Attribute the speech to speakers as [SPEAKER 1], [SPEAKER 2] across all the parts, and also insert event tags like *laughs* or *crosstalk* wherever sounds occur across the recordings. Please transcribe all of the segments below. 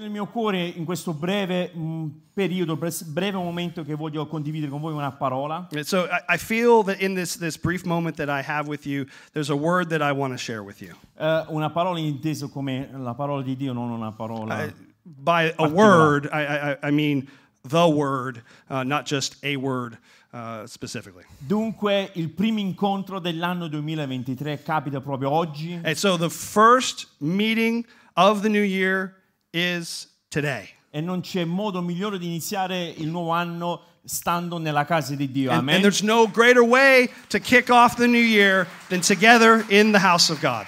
[SPEAKER 1] Nel mio cuore in questo breve mm, periodo, bre- breve momento che voglio condividere con voi una parola.
[SPEAKER 2] And so I, I feel that in this, this brief moment that I have with you, there's a word that I want to share with you.
[SPEAKER 1] Eh, una parola inteso come la parola di Dio, non una parola.
[SPEAKER 2] I- by a word, I, I, I mean the word, uh, not just a word uh, specifically.
[SPEAKER 1] Dunque, il primo incontro dell'anno 2023 capita proprio oggi.
[SPEAKER 2] And so the first meeting of the new year is today.
[SPEAKER 1] E non c'è modo migliore di iniziare il nuovo anno stando nella casa di Dio.
[SPEAKER 2] And,
[SPEAKER 1] Amen.
[SPEAKER 2] and there's no greater way to kick off the new year than together in the house of God.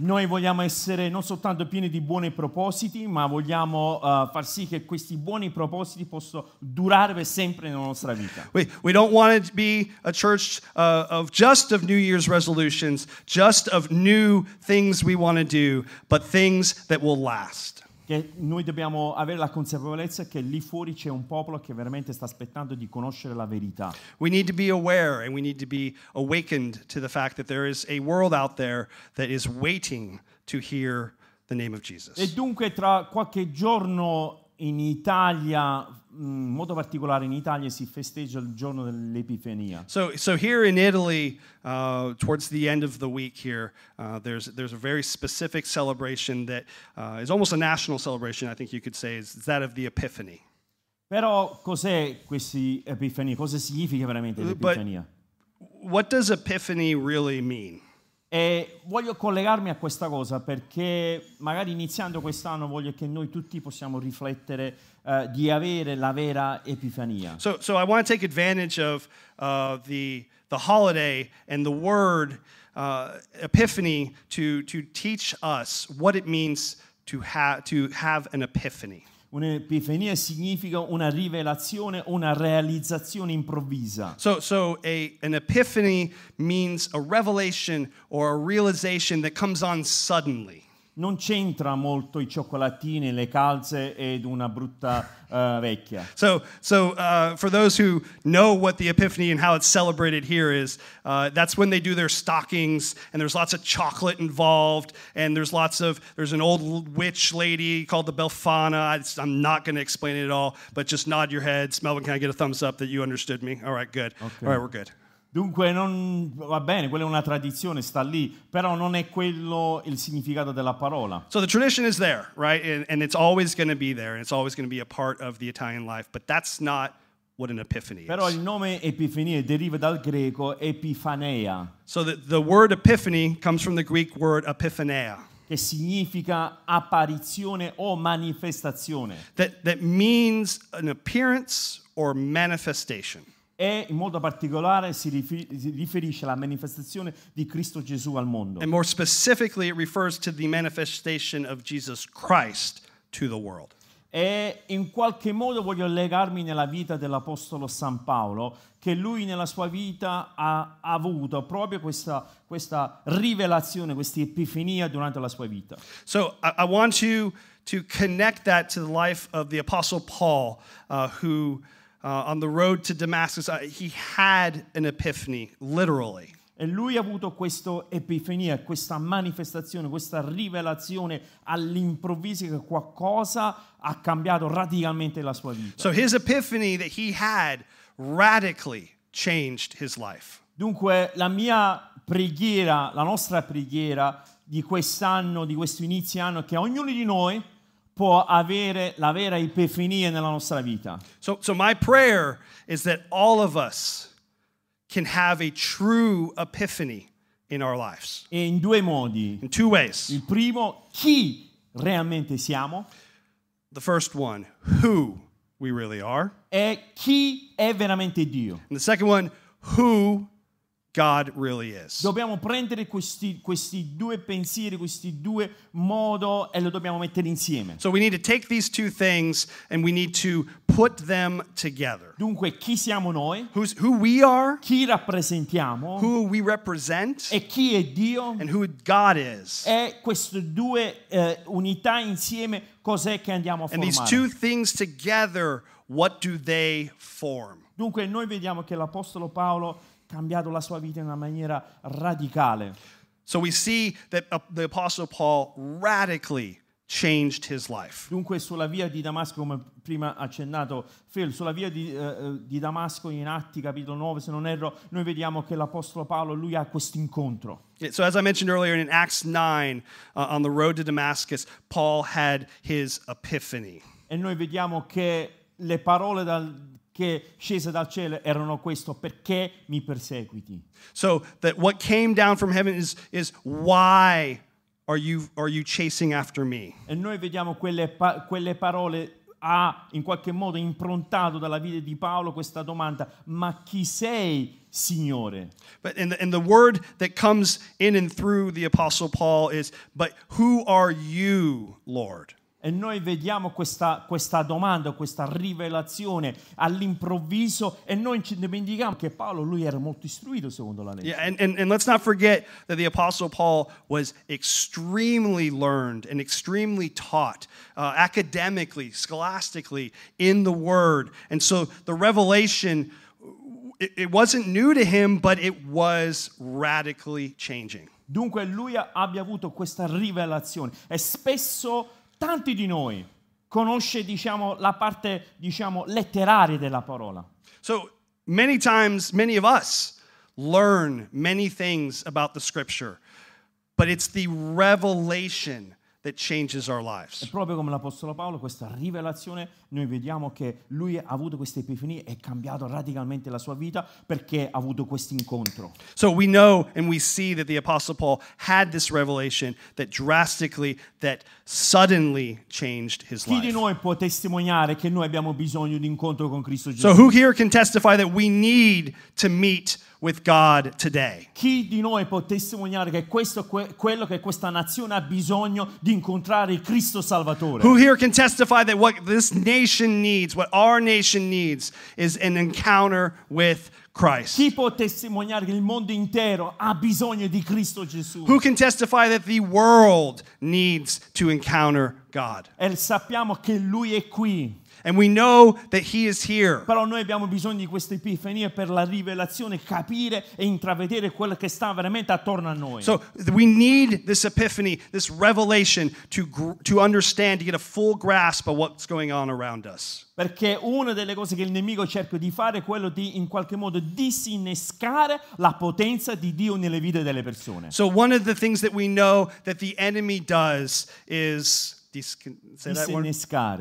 [SPEAKER 1] Noi vogliamo essere non soltanto pieni di buoni propositi, ma vogliamo eh, far sì che questi buoni propositi possano durare per sempre nella nostra vita.
[SPEAKER 2] We, we don't want it to be a church uh, of just of New Year's resolutions, just of new things we want to do, but things that will last.
[SPEAKER 1] Che noi dobbiamo avere la consapevolezza che lì fuori c'è un popolo che veramente sta aspettando di conoscere la verità.
[SPEAKER 2] We need to be aware and we need to be awakened to the fact that there is a world out there that is waiting to hear the name of Jesus.
[SPEAKER 1] E dunque tra qualche giorno in Italia, in modo particolare in Italia, si festeggia il giorno dell'Epifania.
[SPEAKER 2] So, so here in Italy, uh, towards the end of the week here, uh, there's, there's a very specific celebration that uh, is almost a national celebration, I think you could say, is that of the Epiphany.
[SPEAKER 1] Però cos'è questa Epifania? Cosa significa veramente
[SPEAKER 2] But-
[SPEAKER 1] l'Epifania?
[SPEAKER 2] What does Epiphany really mean?
[SPEAKER 1] E voglio collegarmi a questa cosa perché magari iniziando quest'anno voglio che noi tutti possiamo riflettere eh, di avere la vera Epifania.
[SPEAKER 2] So, so I want to take advantage of uh, the, the holiday and the word uh, Epiphany to, to teach us what it means to, ha- to have an epiphany.
[SPEAKER 1] Un'epifania significa una rivelazione, una realizzazione improvvisa.
[SPEAKER 2] So, so a, an epiphany means a revelation or a realization that comes on suddenly.
[SPEAKER 1] Non c'entra molto i cioccolatini, le calze ed una brutta eh, vecchia.
[SPEAKER 2] So, so uh, for those who know what the Epiphany and how it's celebrated here is, uh, that's when they do their stockings, and there's lots of chocolate involved, and there's lots of there's an old witch lady called the Belfana. I, I'm not going to explain it at all, but just nod your heads. Melvin, can I get a thumbs up that you understood me? All right, good. All right, we're good.
[SPEAKER 1] Dunque non, va bene, quella è una tradizione, sta lì, però non è quello il significato della parola.
[SPEAKER 2] So the tradition is there, right? And, and it's always going to be there, and it's always going to be a part of the Italian life. But that's not what an epiphany
[SPEAKER 1] Però
[SPEAKER 2] is.
[SPEAKER 1] il nome Epifania deriva dal greco epifanea,
[SPEAKER 2] So the, the word epiphany comes from the Greek word epiphaneia.
[SPEAKER 1] che significa apparizione o manifestazione.
[SPEAKER 2] that, that means an appearance or manifestation.
[SPEAKER 1] E in modo particolare si riferisce alla manifestazione di Cristo Gesù al mondo.
[SPEAKER 2] And more specifically, it refers to the manifestation of Jesus Christ to the world.
[SPEAKER 1] E in qualche modo voglio legarmi nella vita dell'Apostolo San Paolo, che lui nella sua vita ha avuto proprio questa, questa rivelazione, questa epifania durante la sua vita.
[SPEAKER 2] So I, I want to, to connect that to the life of the Apostle Paul, uh, who uh, on the road to Damascus, uh, he had an epiphany, literally.
[SPEAKER 1] E lui ha avuto questa epifania, questa manifestazione, questa rivelazione all'improvviso che qualcosa ha cambiato radicalmente la sua vita.
[SPEAKER 2] So his epiphany that he had radically changed his life.
[SPEAKER 1] Dunque la mia preghiera, la nostra preghiera di quest'anno, di questo inizio anno, è che ognuno di noi può avere la vera epifania nella nostra vita.
[SPEAKER 2] So, so my prayer is that all of us can have a true epiphany in our lives
[SPEAKER 1] E in due modi.
[SPEAKER 2] in two ways.
[SPEAKER 1] Il primo, chi realmente siamo
[SPEAKER 2] The first one, who we really are,
[SPEAKER 1] e chi è veramente Dio.
[SPEAKER 2] and the second one, who God really is.
[SPEAKER 1] Dobbiamo prendere questi, questi due pensieri, questi due modi e lo dobbiamo mettere insieme.
[SPEAKER 2] So we need to take these two things and we need to put them together.
[SPEAKER 1] Dunque, chi siamo noi?
[SPEAKER 2] Who's, who we are,
[SPEAKER 1] Chi rappresentiamo?
[SPEAKER 2] who we represent,
[SPEAKER 1] E chi è Dio?
[SPEAKER 2] and who God is.
[SPEAKER 1] E queste due eh, unità insieme cos'è che andiamo a
[SPEAKER 2] And these two things together, what do they form?
[SPEAKER 1] Dunque noi vediamo che l'Apostolo Paolo ha cambiato la sua vita in una maniera radicale.
[SPEAKER 2] So we see that uh, the Apostle Paul radically changed his life.
[SPEAKER 1] Dunque sulla via di Damasco, come prima accennato Phil, sulla via di, eh, di Damasco in Atti capitolo 9, se non erro, noi vediamo che l'Apostolo Paolo, lui ha questo incontro.
[SPEAKER 2] Yeah, So, as I mentioned earlier in Acts 9, uh, on the road to Damascus, Paul had his epiphany.
[SPEAKER 1] E noi vediamo che le parole dal- che scese dal cielo erano questo, perché mi perseguiti?
[SPEAKER 2] So, that what came down from heaven is, is why are you, are you chasing after me?
[SPEAKER 1] E noi vediamo quelle, pa- quelle parole ha in qualche modo improntato dalla vita di Paolo questa domanda, ma chi sei, Signore?
[SPEAKER 2] But and the, and the word that comes in and through the Apostle Paul is, but who are you, Lord?
[SPEAKER 1] E noi vediamo questa, questa domanda, questa rivelazione all'improvviso e noi ci dimentichiamo che Paolo, lui era molto istruito secondo la legge.
[SPEAKER 2] Yeah, and, and, and let's not forget that the Apostle Paul was extremely learned and extremely taught uh, academically, scholastically, in the Word. And so the revelation, it, it wasn't new to him, but it was radically changing.
[SPEAKER 1] Dunque lui abbia avuto questa rivelazione e spesso tanti di noi conosce diciamo, la parte diciamo, letteraria della parola.
[SPEAKER 2] So many times, many of us learn many things about the Scripture, but it's the revelation that changes our
[SPEAKER 1] E
[SPEAKER 2] lives.
[SPEAKER 1] proprio come l'Apostolo Paolo, questa rivelazione, noi vediamo che lui ha avuto queste epifanie e ha cambiato radicalmente la sua vita perché ha avuto questo incontro.
[SPEAKER 2] So we know and we see that the Apostle Paul had this revelation that drastically, that suddenly changed his
[SPEAKER 1] Chi di
[SPEAKER 2] life.
[SPEAKER 1] noi può testimoniare che noi abbiamo bisogno di incontro con Cristo Gesù?
[SPEAKER 2] So who here can testify that we need to meet with God today?
[SPEAKER 1] Chi di noi può testimoniare che questo que- quello che questa nazione ha bisogno di incontrare il Cristo Salvatore?
[SPEAKER 2] Who here can testify that what this nation needs, what our nation needs, is an encounter with Christ?
[SPEAKER 1] Chi può testimoniare che il mondo intero ha bisogno di Cristo Gesù?
[SPEAKER 2] Who can testify that the world needs to encounter God?
[SPEAKER 1] E sappiamo che Lui è qui.
[SPEAKER 2] And we know that He is here.
[SPEAKER 1] Però noi abbiamo bisogno di questa epifania per la rivelazione, capire e intravedere quello che sta veramente attorno a noi.
[SPEAKER 2] So we need this epiphany, this revelation to, to understand, to get a full grasp of what's going on around us.
[SPEAKER 1] Perché una delle cose che il nemico cerca di fare è quello di in qualche modo disinnescare la potenza di Dio nelle vite delle persone.
[SPEAKER 2] So one of the things that we know that the enemy does is dis- say that word?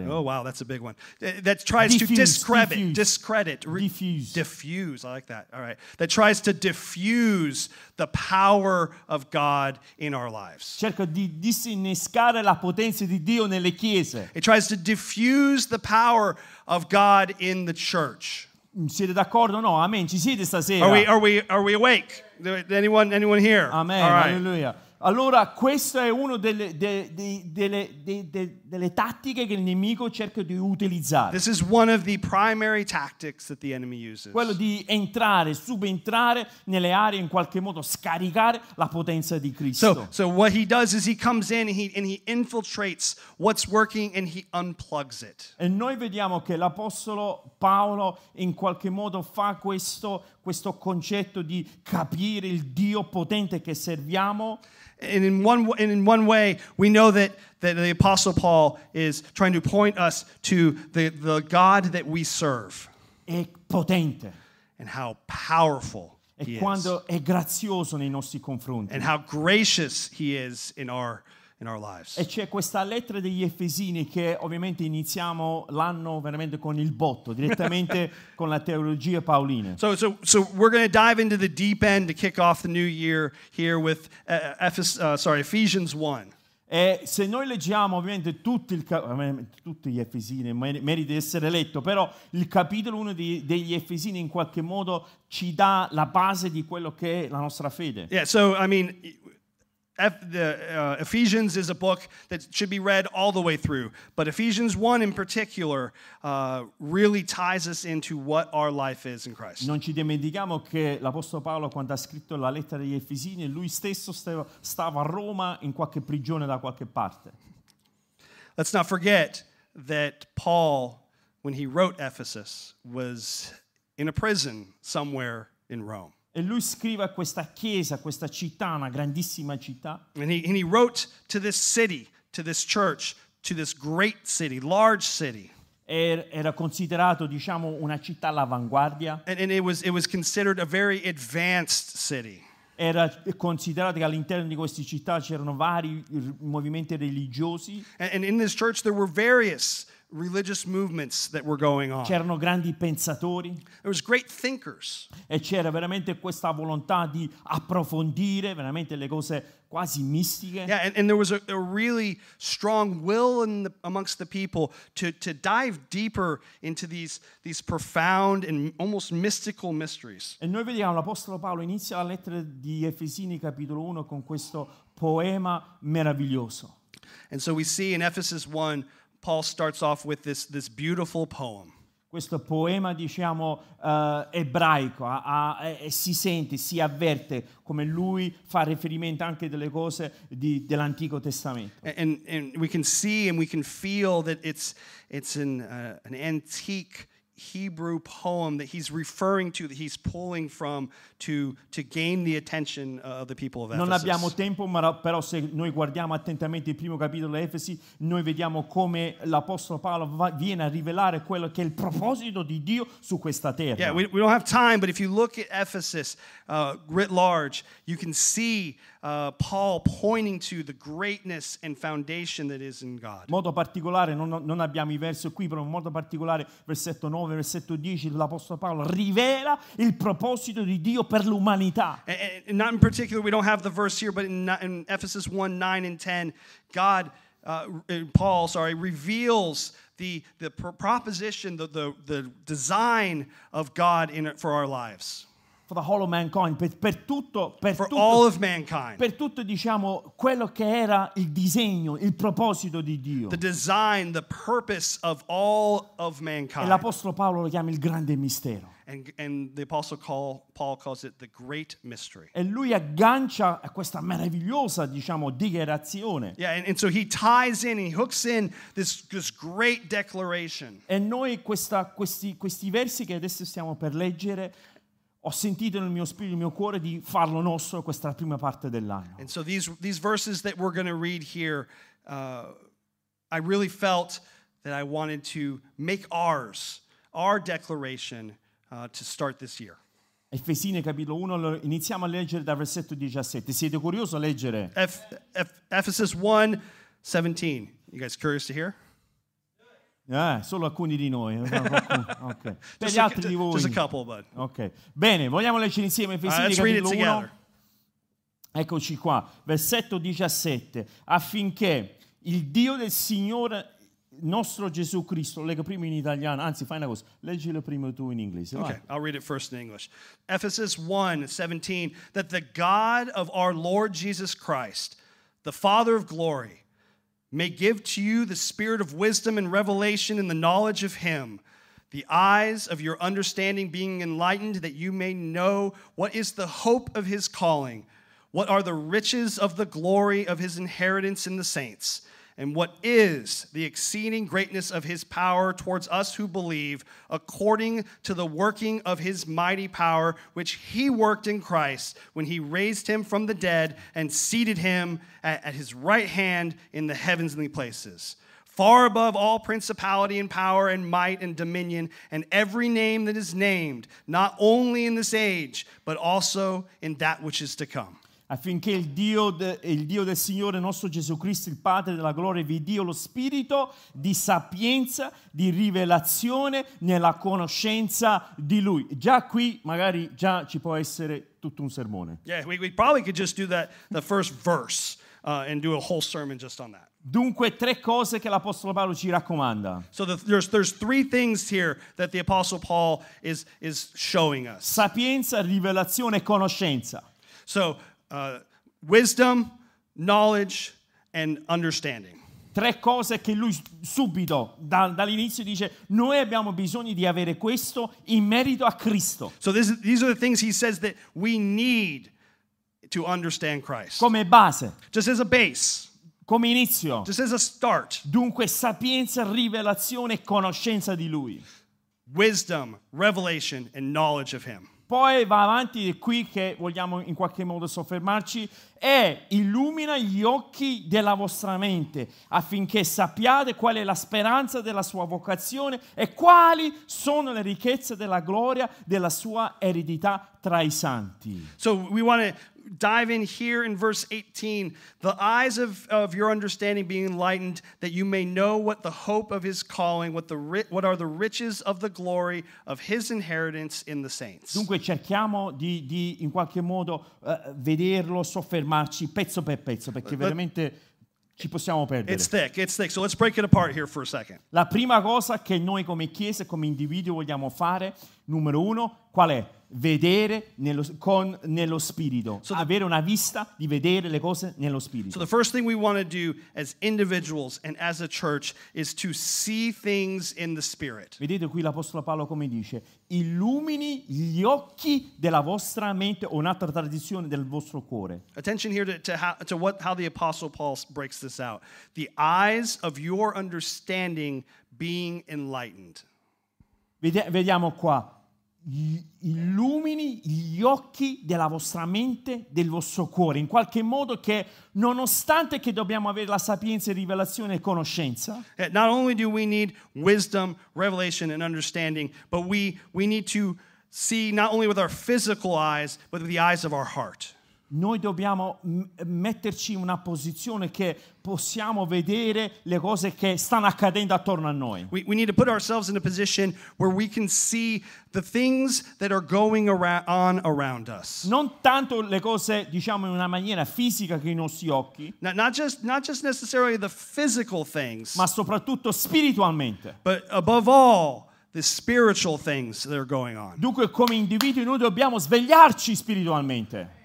[SPEAKER 2] Oh wow, that's a big one. That tries to discredit,
[SPEAKER 1] diffuse.
[SPEAKER 2] discredit, re-
[SPEAKER 1] Diffuse.
[SPEAKER 2] diffuse. I like that. All right, that tries to diffuse the power of God in our lives.
[SPEAKER 1] Cerca di disinnescare la potenza di Dio nelle chiese.
[SPEAKER 2] It tries to diffuse the power of God in the church.
[SPEAKER 1] Mm, siete d'accordo? No, amen. Ci siete stasera?
[SPEAKER 2] Are we are we are we awake? Anyone anyone here?
[SPEAKER 1] Amen,
[SPEAKER 2] All right.
[SPEAKER 1] alleluia. Allora, questa è una delle, de- de- de- delle tattiche che il nemico cerca di utilizzare.
[SPEAKER 2] This is one of the primary tactics that the enemy uses.
[SPEAKER 1] Quello di entrare, subentrare nelle aree, in qualche modo scaricare la potenza di Cristo.
[SPEAKER 2] So, so what he does is he comes in and he, and he infiltrates what's working and he unplugs it.
[SPEAKER 1] E noi vediamo che l'Apostolo Paolo in qualche modo fa questo, questo concetto di capire il Dio potente che serviamo
[SPEAKER 2] And in one, and in one way, we know that, that the Apostle Paul is trying to point us to the, the God that we serve
[SPEAKER 1] è potente
[SPEAKER 2] and how powerful
[SPEAKER 1] e
[SPEAKER 2] he is
[SPEAKER 1] quando è grazioso nei nostri confronti.
[SPEAKER 2] and how gracious he is in our, in our lives.
[SPEAKER 1] E c'è questa lettera degli Efesini che ovviamente iniziamo l'anno veramente con il botto, direttamente *laughs* con la teologia paolina.
[SPEAKER 2] So, so, so we're going to dive into the deep end to kick off the new year here with uh, Ephes- uh, sorry, Ephesians 1.
[SPEAKER 1] E se noi leggiamo ovviamente tutti, il tutti gli Efesini, mer- merita di essere letto, però il capitolo 1 degli Efesini in qualche modo ci dà la base di quello che è la nostra fede.
[SPEAKER 2] Yeah, so I mean, Eph- the, uh, Ephesians is a book that should be read all the way through, but Ephesians 1 in particular uh, really ties us into what our life is in Christ.
[SPEAKER 1] Non ci dimentichiamo che l'Apostolo Paolo quando ha scritto la lettera Efesini, lui stesso stava, stava a Roma in qualche prigione da qualche parte.
[SPEAKER 2] Let's not forget that Paul, when he wrote Ephesus, was in a prison somewhere in Rome.
[SPEAKER 1] E lui scrive a questa chiesa, a questa città, una grandissima città,
[SPEAKER 2] And he, and he wrote to this city, to this church, to this great city, large city.
[SPEAKER 1] er- era considerato diciamo una città all'avanguardia,
[SPEAKER 2] And, and it, was, it was considered a very advanced city.
[SPEAKER 1] era considerato che all'interno di queste città c'erano vari movimenti religiosi,
[SPEAKER 2] And, and in this church, there were various religious movements that were going on.
[SPEAKER 1] c'erano grandi pensatori
[SPEAKER 2] There was great thinkers.
[SPEAKER 1] e c'era veramente questa volontà di approfondire veramente le cose quasi mistiche.
[SPEAKER 2] Yeah, and, and there was a, a really strong will in the, amongst the people to, to dive deeper into these, these profound and almost mystical mysteries.
[SPEAKER 1] E noi vediamo l'Apostolo Paolo inizia la lettera di Efesini capitolo 1 con questo poema meraviglioso.
[SPEAKER 2] And so we see in Ephesus 1, Paul starts off with this, this beautiful poem.
[SPEAKER 1] Questo poema, diciamo, eh, ebraico ha- e e si sente, si avverte come lui fa riferimento anche delle cose di- dell'Antico Testamento.
[SPEAKER 2] And, and we can see and we can feel that it's, it's an, uh, an antique Hebrew poem that he's referring to, that he's pulling from to, to gain the attention of the people of Ephesus.
[SPEAKER 1] Non abbiamo tempo, ma- però se noi guardiamo attentamente il primo capitolo di Efesi, noi vediamo come l'Apostolo Paolo va- viene a rivelare quello che è il proposito di Dio su questa terra.
[SPEAKER 2] Yeah, we, we don't have time, but if you look at Ephesus uh, writ large, you can see uh, Paul pointing to the greatness and foundation that is in God.
[SPEAKER 1] In modo particolare, non, non abbiamo i versi qui, però in modo particolare, versetto 9, versetto 10, l'Apostolo Paolo rivela il proposito di Dio per l'umanità.
[SPEAKER 2] And, and not in particular, we don't have the verse here, but in, in Ephesus 1 9 and 10, God, uh, Paul, sorry, reveals the, the proposition, the, the, the design of God in it for our lives,
[SPEAKER 1] For the whole of mankind, per, per tutto, per
[SPEAKER 2] for
[SPEAKER 1] tutto,
[SPEAKER 2] all of mankind.
[SPEAKER 1] per tutto, diciamo, quello che era il disegno, il proposito di Dio.
[SPEAKER 2] The design, the purpose of all of
[SPEAKER 1] E
[SPEAKER 2] mankind.
[SPEAKER 1] l'Apostolo Paolo lo chiama il grande mistero.
[SPEAKER 2] And, and the Apostle call, Paul calls it the great mystery.
[SPEAKER 1] E lui aggancia a questa meravigliosa, diciamo, dichiarazione.
[SPEAKER 2] Yeah, and, and so he ties in, he hooks in this, this great declaration.
[SPEAKER 1] E noi questa- questi, questi versi che adesso stiamo per leggere, ho sentito nel mio spirito, nel mio cuore di farlo nostro questa prima parte dell'anno.
[SPEAKER 2] And so these, these verses that we're going to read here, uh, I really felt that I wanted to make ours, our declaration uh, to start this year.
[SPEAKER 1] Efesini capitolo 1, lo iniziamo a leggere dal versetto 17. Siete curiosi a leggere?
[SPEAKER 2] Eph, Ephesus 1 17. You guys curious to hear?
[SPEAKER 1] Eh, solo alcuni di noi. eh, *laughs* qualcuno- ok. Per gli
[SPEAKER 2] a,
[SPEAKER 1] altri di voi.
[SPEAKER 2] just a couple, bud.
[SPEAKER 1] Ok. Bene, vogliamo leggere insieme Efesini
[SPEAKER 2] it
[SPEAKER 1] capitolo 1?
[SPEAKER 2] together.
[SPEAKER 1] Eccoci qua, versetto 17, affinché il Dio del Signore nostro Gesù Cristo, leggo prima in italiano, anzi fai una cosa, leggilo prima tu in inglese. vai.
[SPEAKER 2] Okay, I'll read it first in English. Ephesus 1 17, that the God of our Lord Jesus Christ, the Father of glory, may give to you the spirit of wisdom and revelation in the knowledge of Him, the eyes of your understanding being enlightened, that you may know what is the hope of His calling, what are the riches of the glory of His inheritance in the saints and what is the exceeding greatness of his power towards us who believe, according to the working of his mighty power, which he worked in Christ when he raised him from the dead and seated him at, at his right hand in the heavenly places? Far above all principality and power and might and dominion, and every name that is named, not only in this age, but also in that which is to come.
[SPEAKER 1] Affinché il Dio, de- il Dio del Signore nostro Gesù Cristo, il Padre della gloria, vi dia lo spirito di sapienza, di rivelazione nella conoscenza di Lui. Già qui magari già ci può essere tutto un sermone.
[SPEAKER 2] Yeah, we, we probably could just do that, the first verse, uh, and do a whole sermon just on that.
[SPEAKER 1] Dunque tre cose che l'Apostolo Paolo ci raccomanda.
[SPEAKER 2] So the, there's, there's three things here that the Apostle Paul is, is showing us.
[SPEAKER 1] Sapienza, rivelazione e conoscenza.
[SPEAKER 2] So uh, wisdom, knowledge, and understanding.
[SPEAKER 1] Tre cose che lui subito, da- dall'inizio dice, noi abbiamo bisogno di avere questo in merito a Cristo,
[SPEAKER 2] So this, these are the things he says that we need to understand Christ.
[SPEAKER 1] come base,
[SPEAKER 2] Just as a base,
[SPEAKER 1] come inizio.
[SPEAKER 2] just as a start.
[SPEAKER 1] Dunque sapienza, rivelazione e conoscenza di lui.
[SPEAKER 2] Wisdom, revelation, and knowledge of him.
[SPEAKER 1] Poi va avanti e qui che vogliamo in qualche modo soffermarci e illumina gli occhi della vostra mente affinché sappiate qual è la speranza della sua vocazione e quali sono le ricchezze della gloria della sua eredità tra i santi.
[SPEAKER 2] So we want to dive in here in verse 18 the eyes of, of your understanding being enlightened that you may know what the hope of his calling what the what are the riches of the glory of his inheritance in the saints
[SPEAKER 1] Dunque cerchiamo di, di, in qualche modo eh, vederlo, soffermarci pezzo per pezzo perché veramente ci possiamo perdere.
[SPEAKER 2] it's thick it's thick so let's break it apart here for a second
[SPEAKER 1] La prima cosa che noi come Chiesa, come individui vogliamo fare, numero uno, qual è? Vedere nello, con- nello spirito,
[SPEAKER 2] So
[SPEAKER 1] avere una vista di vedere le cose nello spirito.
[SPEAKER 2] so the first thing we want to do as individuals and as a church is to see things in the spirit.
[SPEAKER 1] Vedete qui l'Apostolo Paolo come dice, illumini gli occhi della vostra mente o un'altra tradizione del vostro cuore.
[SPEAKER 2] attention here to, to, how, to what, how the apostle paul breaks this out. The eyes of your understanding being enlightened.
[SPEAKER 1] Vediamo qua, illumini gli occhi della vostra mente, del vostro cuore, in qualche modo che nonostante che dobbiamo avere la sapienza, rivelazione e conoscenza,
[SPEAKER 2] Uh, Not only do we need wisdom, revelation, and understanding, but we, we need to see not only with our physical eyes, but with the eyes of our heart.
[SPEAKER 1] Noi dobbiamo metterci in una posizione che possiamo vedere le cose che stanno accadendo attorno a noi.
[SPEAKER 2] We, we need to put ourselves in a position where we can see the things that are going around, on around us.
[SPEAKER 1] Non tanto le cose, diciamo, in una maniera fisica che i nostri occhi,
[SPEAKER 2] Not, not, just, not just necessarily the physical things,
[SPEAKER 1] ma soprattutto spiritualmente.
[SPEAKER 2] but above all, the spiritual things that are going on.
[SPEAKER 1] Dunque, come individui, noi dobbiamo svegliarci spiritualmente.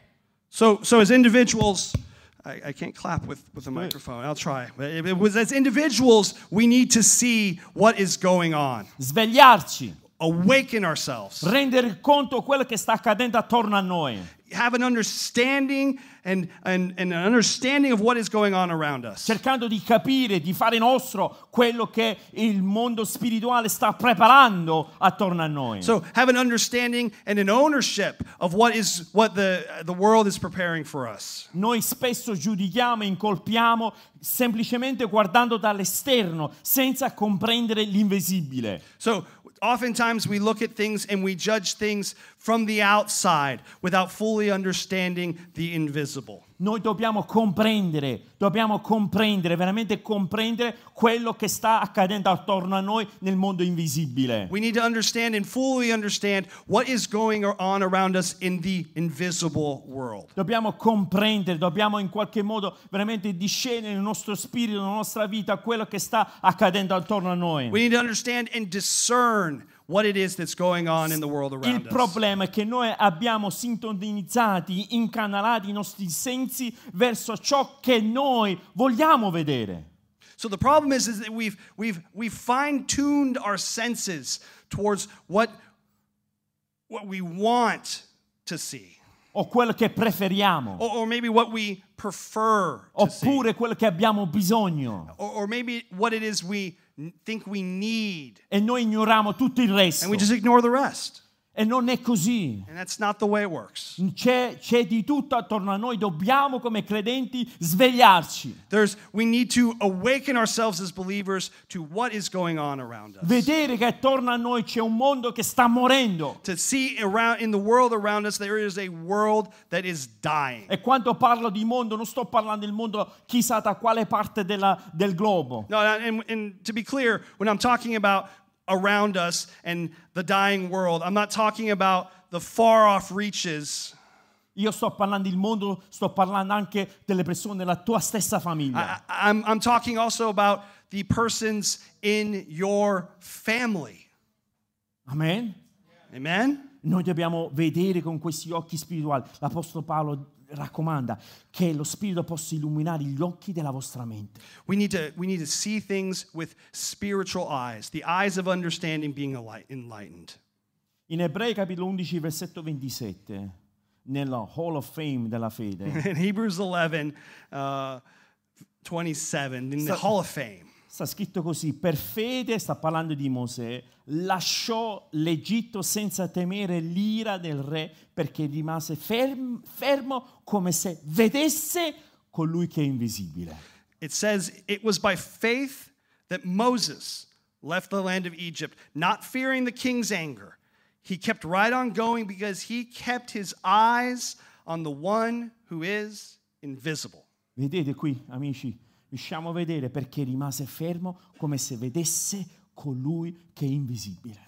[SPEAKER 2] So, so as individuals, I, I can't clap with, with a microphone. I'll try. But it, it was as individuals, we need to see what is going on.
[SPEAKER 1] Svegliarci,
[SPEAKER 2] Awaken ourselves.
[SPEAKER 1] rendere conto quello che sta accadendo attorno a noi.
[SPEAKER 2] Have an understanding and, and, and an understanding of what is going on around us.
[SPEAKER 1] cercando di capire, di fare nostro quello che il mondo spirituale sta preparando attorno a noi.
[SPEAKER 2] So have an understanding and an ownership of what is what the, the world is preparing for us.
[SPEAKER 1] Noi spesso giudichiamo e incolpiamo semplicemente guardando dall'esterno, senza comprendere l'invisibile.
[SPEAKER 2] So oftentimes we look at things and we judge things from the outside without fully understanding the invisible.
[SPEAKER 1] Noi dobbiamo comprendere, dobbiamo comprendere, veramente comprendere quello che sta accadendo attorno a noi nel mondo invisibile.
[SPEAKER 2] We need to understand and fully understand what is going on around us in the invisible world.
[SPEAKER 1] Dobbiamo comprendere, dobbiamo in qualche modo veramente discendere nel nostro spirito, nella nostra vita, quello che sta accadendo attorno a noi.
[SPEAKER 2] We need to understand and discern what it is that's going on in the world
[SPEAKER 1] Il
[SPEAKER 2] around us.
[SPEAKER 1] problema è che noi abbiamo sintonizzati, incanalati i nostri sensi verso ciò che noi vogliamo vedere.
[SPEAKER 2] So the problem is, is that we've we've we've fine-tuned our senses towards what what we want to see.
[SPEAKER 1] O quello che preferiamo,
[SPEAKER 2] Or, or maybe what we prefer to see.
[SPEAKER 1] oppure quello che abbiamo bisogno.
[SPEAKER 2] Or, or maybe what it is we think we need.
[SPEAKER 1] E noi ignoriamo tutto il resto.
[SPEAKER 2] And we just ignore the rest.
[SPEAKER 1] E non è così.
[SPEAKER 2] And that's not the way it works.
[SPEAKER 1] C'è, c'è di tutto attorno a noi, dobbiamo come credenti svegliarci,
[SPEAKER 2] There's, we need to awaken ourselves as believers to what is going on around us.
[SPEAKER 1] vedere che attorno a noi c'è un mondo che sta morendo.
[SPEAKER 2] To see around in the world around us, there is a world that is dying.
[SPEAKER 1] E quando parlo di mondo non sto parlando del mondo chissà da quale parte della- del globo.
[SPEAKER 2] No, and, and to be clear, when I'm talking about around us and the dying world, I'm not talking about the far off reaches.
[SPEAKER 1] Io sto parlando del mondo, sto parlando anche delle persone della tua stessa famiglia.
[SPEAKER 2] I, I'm, I'm talking also about the persons in your family.
[SPEAKER 1] Amen?
[SPEAKER 2] Amen?
[SPEAKER 1] Noi dobbiamo vedere con questi occhi spirituali. L'Apostolo Paolo raccomanda che lo Spirito possa illuminare gli occhi della vostra mente.
[SPEAKER 2] We need to we need to see things with spiritual eyes, the eyes of understanding being enlight- enlightened.
[SPEAKER 1] In Ebrei capitolo 11 versetto 27, nella Hall of Fame della fede, *laughs*
[SPEAKER 2] In Hebrews 11, uh, 27, in the
[SPEAKER 1] So-
[SPEAKER 2] Hall of Fame.
[SPEAKER 1] Sta scritto così, per fede, sta parlando di Mosè, lasciò l'Egitto senza temere l'ira del re perché rimase ferm- fermo come se vedesse colui che è invisibile.
[SPEAKER 2] It says, It was by faith that Moses left the land of Egypt, not fearing the king's anger. He kept right on going because he kept his eyes on the one who is invisible.
[SPEAKER 1] Vedete qui, amici, riusciamo a vedere perché rimase fermo come se vedesse colui che è invisibile.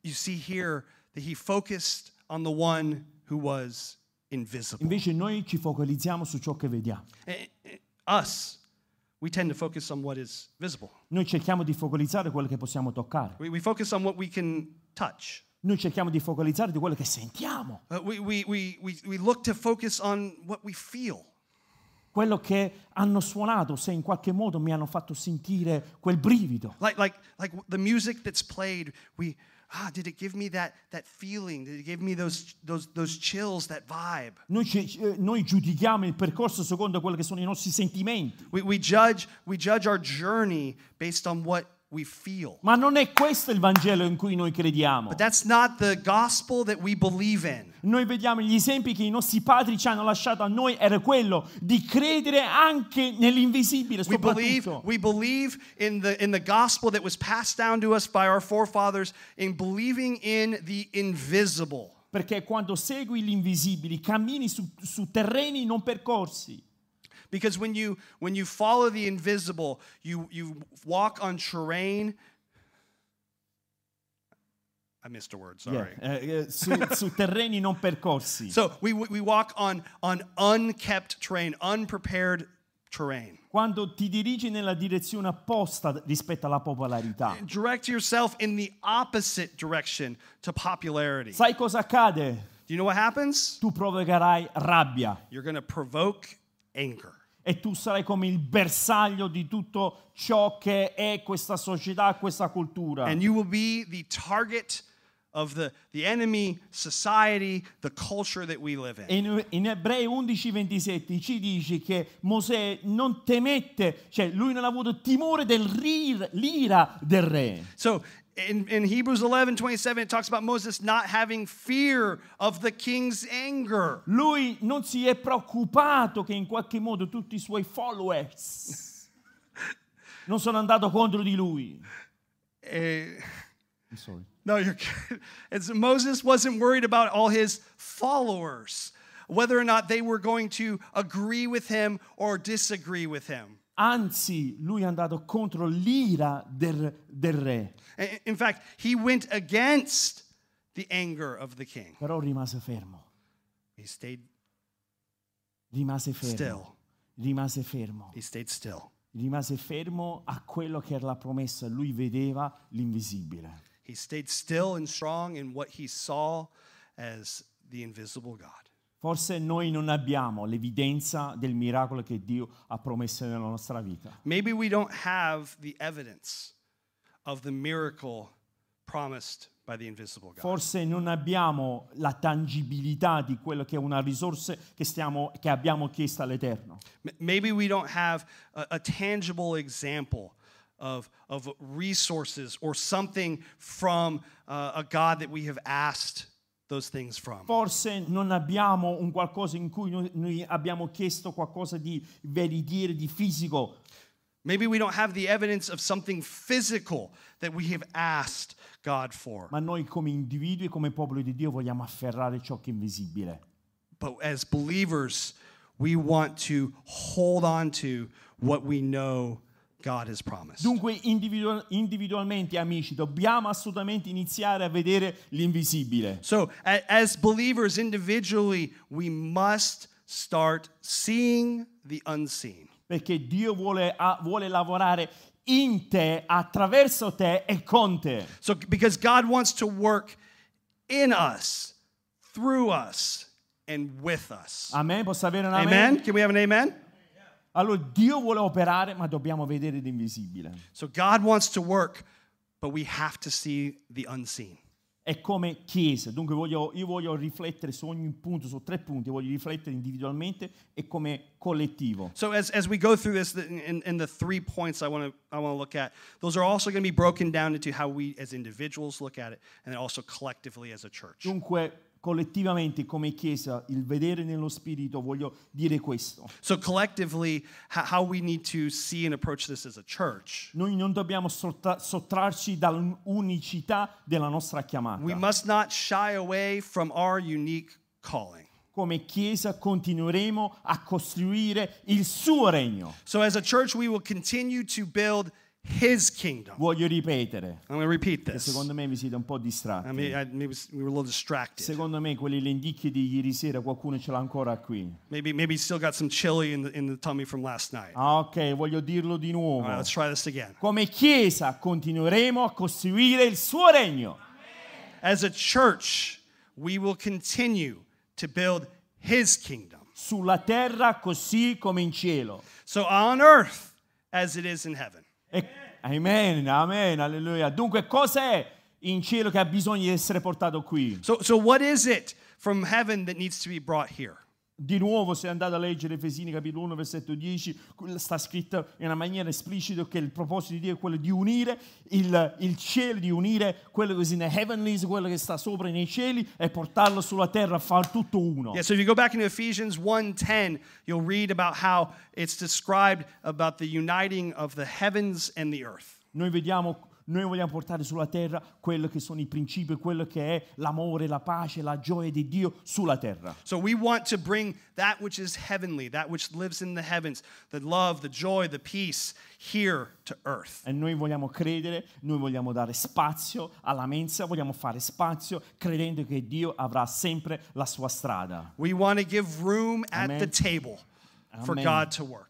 [SPEAKER 2] You see here that he focused on the one who was invisible.
[SPEAKER 1] Invece noi ci focalizziamo su ciò che vediamo.
[SPEAKER 2] Eh, eh, Us, we tend to focus on what is visible.
[SPEAKER 1] Noi cerchiamo di focalizzare quello che possiamo toccare.
[SPEAKER 2] We, we focus on what we can touch.
[SPEAKER 1] Noi cerchiamo di focalizzare di quello che sentiamo,
[SPEAKER 2] Uh, we, we, we, we, we look to focus on what we feel.
[SPEAKER 1] Quello che hanno suonato, se in qualche modo mi hanno fatto sentire quel brivido.
[SPEAKER 2] Like, like, like the music that's played, we, ah, did it give me that, that feeling? Did it give me those, those, those chills, that vibe?
[SPEAKER 1] Noi, ci- eh, noi giudichiamo il percorso secondo quelli che sono i nostri sentimenti,
[SPEAKER 2] We, we, judge, we judge our journey based on what.
[SPEAKER 1] Ma non è questo il Vangelo in cui noi crediamo.
[SPEAKER 2] But that's not the gospel that we believe in.
[SPEAKER 1] Noi vediamo gli esempi che i nostri padri ci hanno lasciato a noi era quello di credere anche nell'invisibile,
[SPEAKER 2] We believe, we believe in, the, in the gospel that was passed down to us by our forefathers in believing in the invisible.
[SPEAKER 1] Perché quando segui l'invisibile cammini su, su terreni non percorsi.
[SPEAKER 2] Because when you when you follow the invisible, you you walk on terrain. I missed a word. Sorry.
[SPEAKER 1] Yeah, eh, eh, su, su *laughs* terreni non percorsi.
[SPEAKER 2] So we we walk on on unkept terrain, unprepared terrain.
[SPEAKER 1] Quando ti dirigi nella direzione opposta rispetto alla popolarità.
[SPEAKER 2] Direct yourself in the opposite direction to popularity.
[SPEAKER 1] Sai cosa accade?
[SPEAKER 2] Do you know what happens?
[SPEAKER 1] Tu provocherai rabbia
[SPEAKER 2] You're going to provoke anger.
[SPEAKER 1] E tu sarai come il bersaglio di tutto ciò che è questa società, questa cultura.
[SPEAKER 2] And you will be the target of the, the enemy, society, the culture that we live in.
[SPEAKER 1] in, in Ebrei 11:27 ci dice che Mosè non temette, cioè lui non ha avuto timore dell'ira del re.
[SPEAKER 2] So in, in Hebrews 11 27, it talks about Moses not having fear of the king's anger.
[SPEAKER 1] Lui non si è preoccupato che in qualche modo tutti i suoi followers *laughs* non sono andato contro di lui.
[SPEAKER 2] Eh,
[SPEAKER 1] I'm sorry.
[SPEAKER 2] no, you're good. It's, Moses wasn't worried about all his followers, whether or not they were going to agree with him or disagree with him.
[SPEAKER 1] Anzi, lui è andato contro l'ira del, del re,
[SPEAKER 2] In fact, he went against the anger of the king.
[SPEAKER 1] però rimase fermo.
[SPEAKER 2] He stayed
[SPEAKER 1] Rimase fermo.
[SPEAKER 2] still.
[SPEAKER 1] Rimase fermo.
[SPEAKER 2] He stayed still.
[SPEAKER 1] Rimase fermo a quello che era la promessa. Lui vedeva l'invisibile.
[SPEAKER 2] He stayed still and strong in what he saw as the invisible God.
[SPEAKER 1] Forse noi non abbiamo l'evidenza del miracolo che Dio ha promesso nella nostra vita.
[SPEAKER 2] Maybe we don't have the evidence of the miracle promised by the invisible God.
[SPEAKER 1] Forse non abbiamo la tangibilità di quello che è una risorsa che, stiamo- che abbiamo chiesto all'Eterno.
[SPEAKER 2] Maybe we don't have a, a tangible example of, of resources or something from uh, a God that we have asked.
[SPEAKER 1] Forse non abbiamo un qualcosa in cui noi, noi abbiamo chiesto qualcosa di veritiero, di fisico.
[SPEAKER 2] Maybe we don't have the evidence of something physical that we have asked God for.
[SPEAKER 1] Ma noi come individui, come popolo di Dio, vogliamo afferrare ciò che è invisibile.
[SPEAKER 2] But as believers, we want to hold on to what we know God has promised.
[SPEAKER 1] Dunque individual- individualmente, amici, dobbiamo assolutamente iniziare a vedere l'invisibile.
[SPEAKER 2] So, as believers individually, we must start seeing the unseen.
[SPEAKER 1] Perché Dio vuole, vuole lavorare in te, attraverso te e con te.
[SPEAKER 2] So, because God wants to work in us, through us, and with us.
[SPEAKER 1] Amen? Posso avere un amen?
[SPEAKER 2] Amen? Can we have an amen?
[SPEAKER 1] Allora Dio vuole operare, ma dobbiamo vedere l'invisibile.
[SPEAKER 2] So, God wants to work, but we have to see the unseen.
[SPEAKER 1] È come chiesa. Dunque voglio- io voglio riflettere su ogni punto, su tre punti. Voglio riflettere individualmente e come collettivo.
[SPEAKER 2] So as, as we go through this, in, in the three points I want to I want to look at, those are also going to be broken down into how we as individuals look at it, and then also collectively as a church.
[SPEAKER 1] Dunque, collettivamente come Chiesa, il vedere nello Spirito, voglio dire questo.
[SPEAKER 2] So collectively, ho- how we need to see and approach this as a church.
[SPEAKER 1] Noi non dobbiamo sottra- sottrarci dall'unicità della nostra chiamata.
[SPEAKER 2] We must not shy away from our unique calling.
[SPEAKER 1] Come Chiesa continueremo a costruire il suo regno.
[SPEAKER 2] So as a church, we will continue to build His kingdom.
[SPEAKER 1] Voglio ripetere,
[SPEAKER 2] I'm going to repeat this.
[SPEAKER 1] secondo me vi siete un po'
[SPEAKER 2] I
[SPEAKER 1] distratti.
[SPEAKER 2] mean, I, maybe we were a little distracted.
[SPEAKER 1] Secondo me quelle lenticchie di ieri sera qualcuno ce l'ha ancora qui.
[SPEAKER 2] Maybe maybe you still got some chili in the, in the tummy from last night.
[SPEAKER 1] Ah, ok, voglio dirlo di nuovo.
[SPEAKER 2] Right, let's try this again.
[SPEAKER 1] Come Chiesa continueremo a costruire il suo regno.
[SPEAKER 2] As a church, we will continue to build his kingdom.
[SPEAKER 1] Sulla terra così come in cielo.
[SPEAKER 2] So on earth as it is in heaven.
[SPEAKER 1] E- amen, amen, alleluia. Dunque, cos'è in cielo che ha bisogno di essere portato qui?
[SPEAKER 2] So so what is it from heaven that needs to be brought here?
[SPEAKER 1] Di nuovo, se andate a leggere Efesini capitolo 1, versetto 10, sta scritto in una maniera esplicita che il proposito di Dio è quello di unire il, il cielo, di unire quello che è in heavenlies, quello che sta sopra nei cieli e portarlo sulla terra a far tutto uno.
[SPEAKER 2] Yeah, so if you go back into Ephesians 1:10, you'll read about how it's described about the uniting of the heavens and the earth.
[SPEAKER 1] Noi vediamo, noi vogliamo portare sulla terra quello che sono i principi, quello che è l'amore, la pace, la gioia di Dio sulla terra.
[SPEAKER 2] So we want to bring that which is heavenly, that which lives in the heavens, the love, the joy, the peace here to earth.
[SPEAKER 1] E noi vogliamo credere, noi vogliamo dare spazio alla mensa, vogliamo fare spazio credendo che Dio avrà sempre la sua strada.
[SPEAKER 2] We want to give room at
[SPEAKER 1] Amen.
[SPEAKER 2] the table for
[SPEAKER 1] Amen.
[SPEAKER 2] God to work.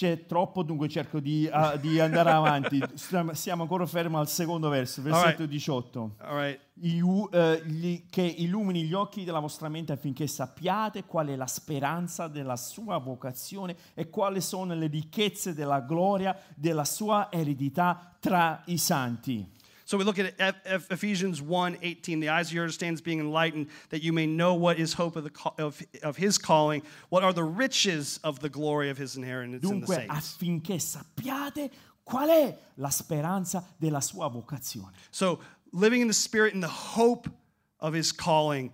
[SPEAKER 1] C'è troppo, dunque cerco di, ah, di andare avanti. Siamo ancora fermi al secondo verso, versetto
[SPEAKER 2] Alright.
[SPEAKER 1] 18.
[SPEAKER 2] All right.
[SPEAKER 1] Iu- eh, gli- che illumini gli occhi della vostra mente affinché sappiate qual è la speranza della sua vocazione e quali sono le ricchezze della gloria della sua eredità tra i santi.
[SPEAKER 2] So we look at Eph- Eph- Ephesians 1:18, the eyes of your understanding being enlightened, that you may know what is hope of, the of, of his calling, what are the riches of the glory of his inheritance in the
[SPEAKER 1] Dunque
[SPEAKER 2] saints.
[SPEAKER 1] affinché sappiate qual è la speranza della sua vocazione.
[SPEAKER 2] So living in the spirit in the hope of his calling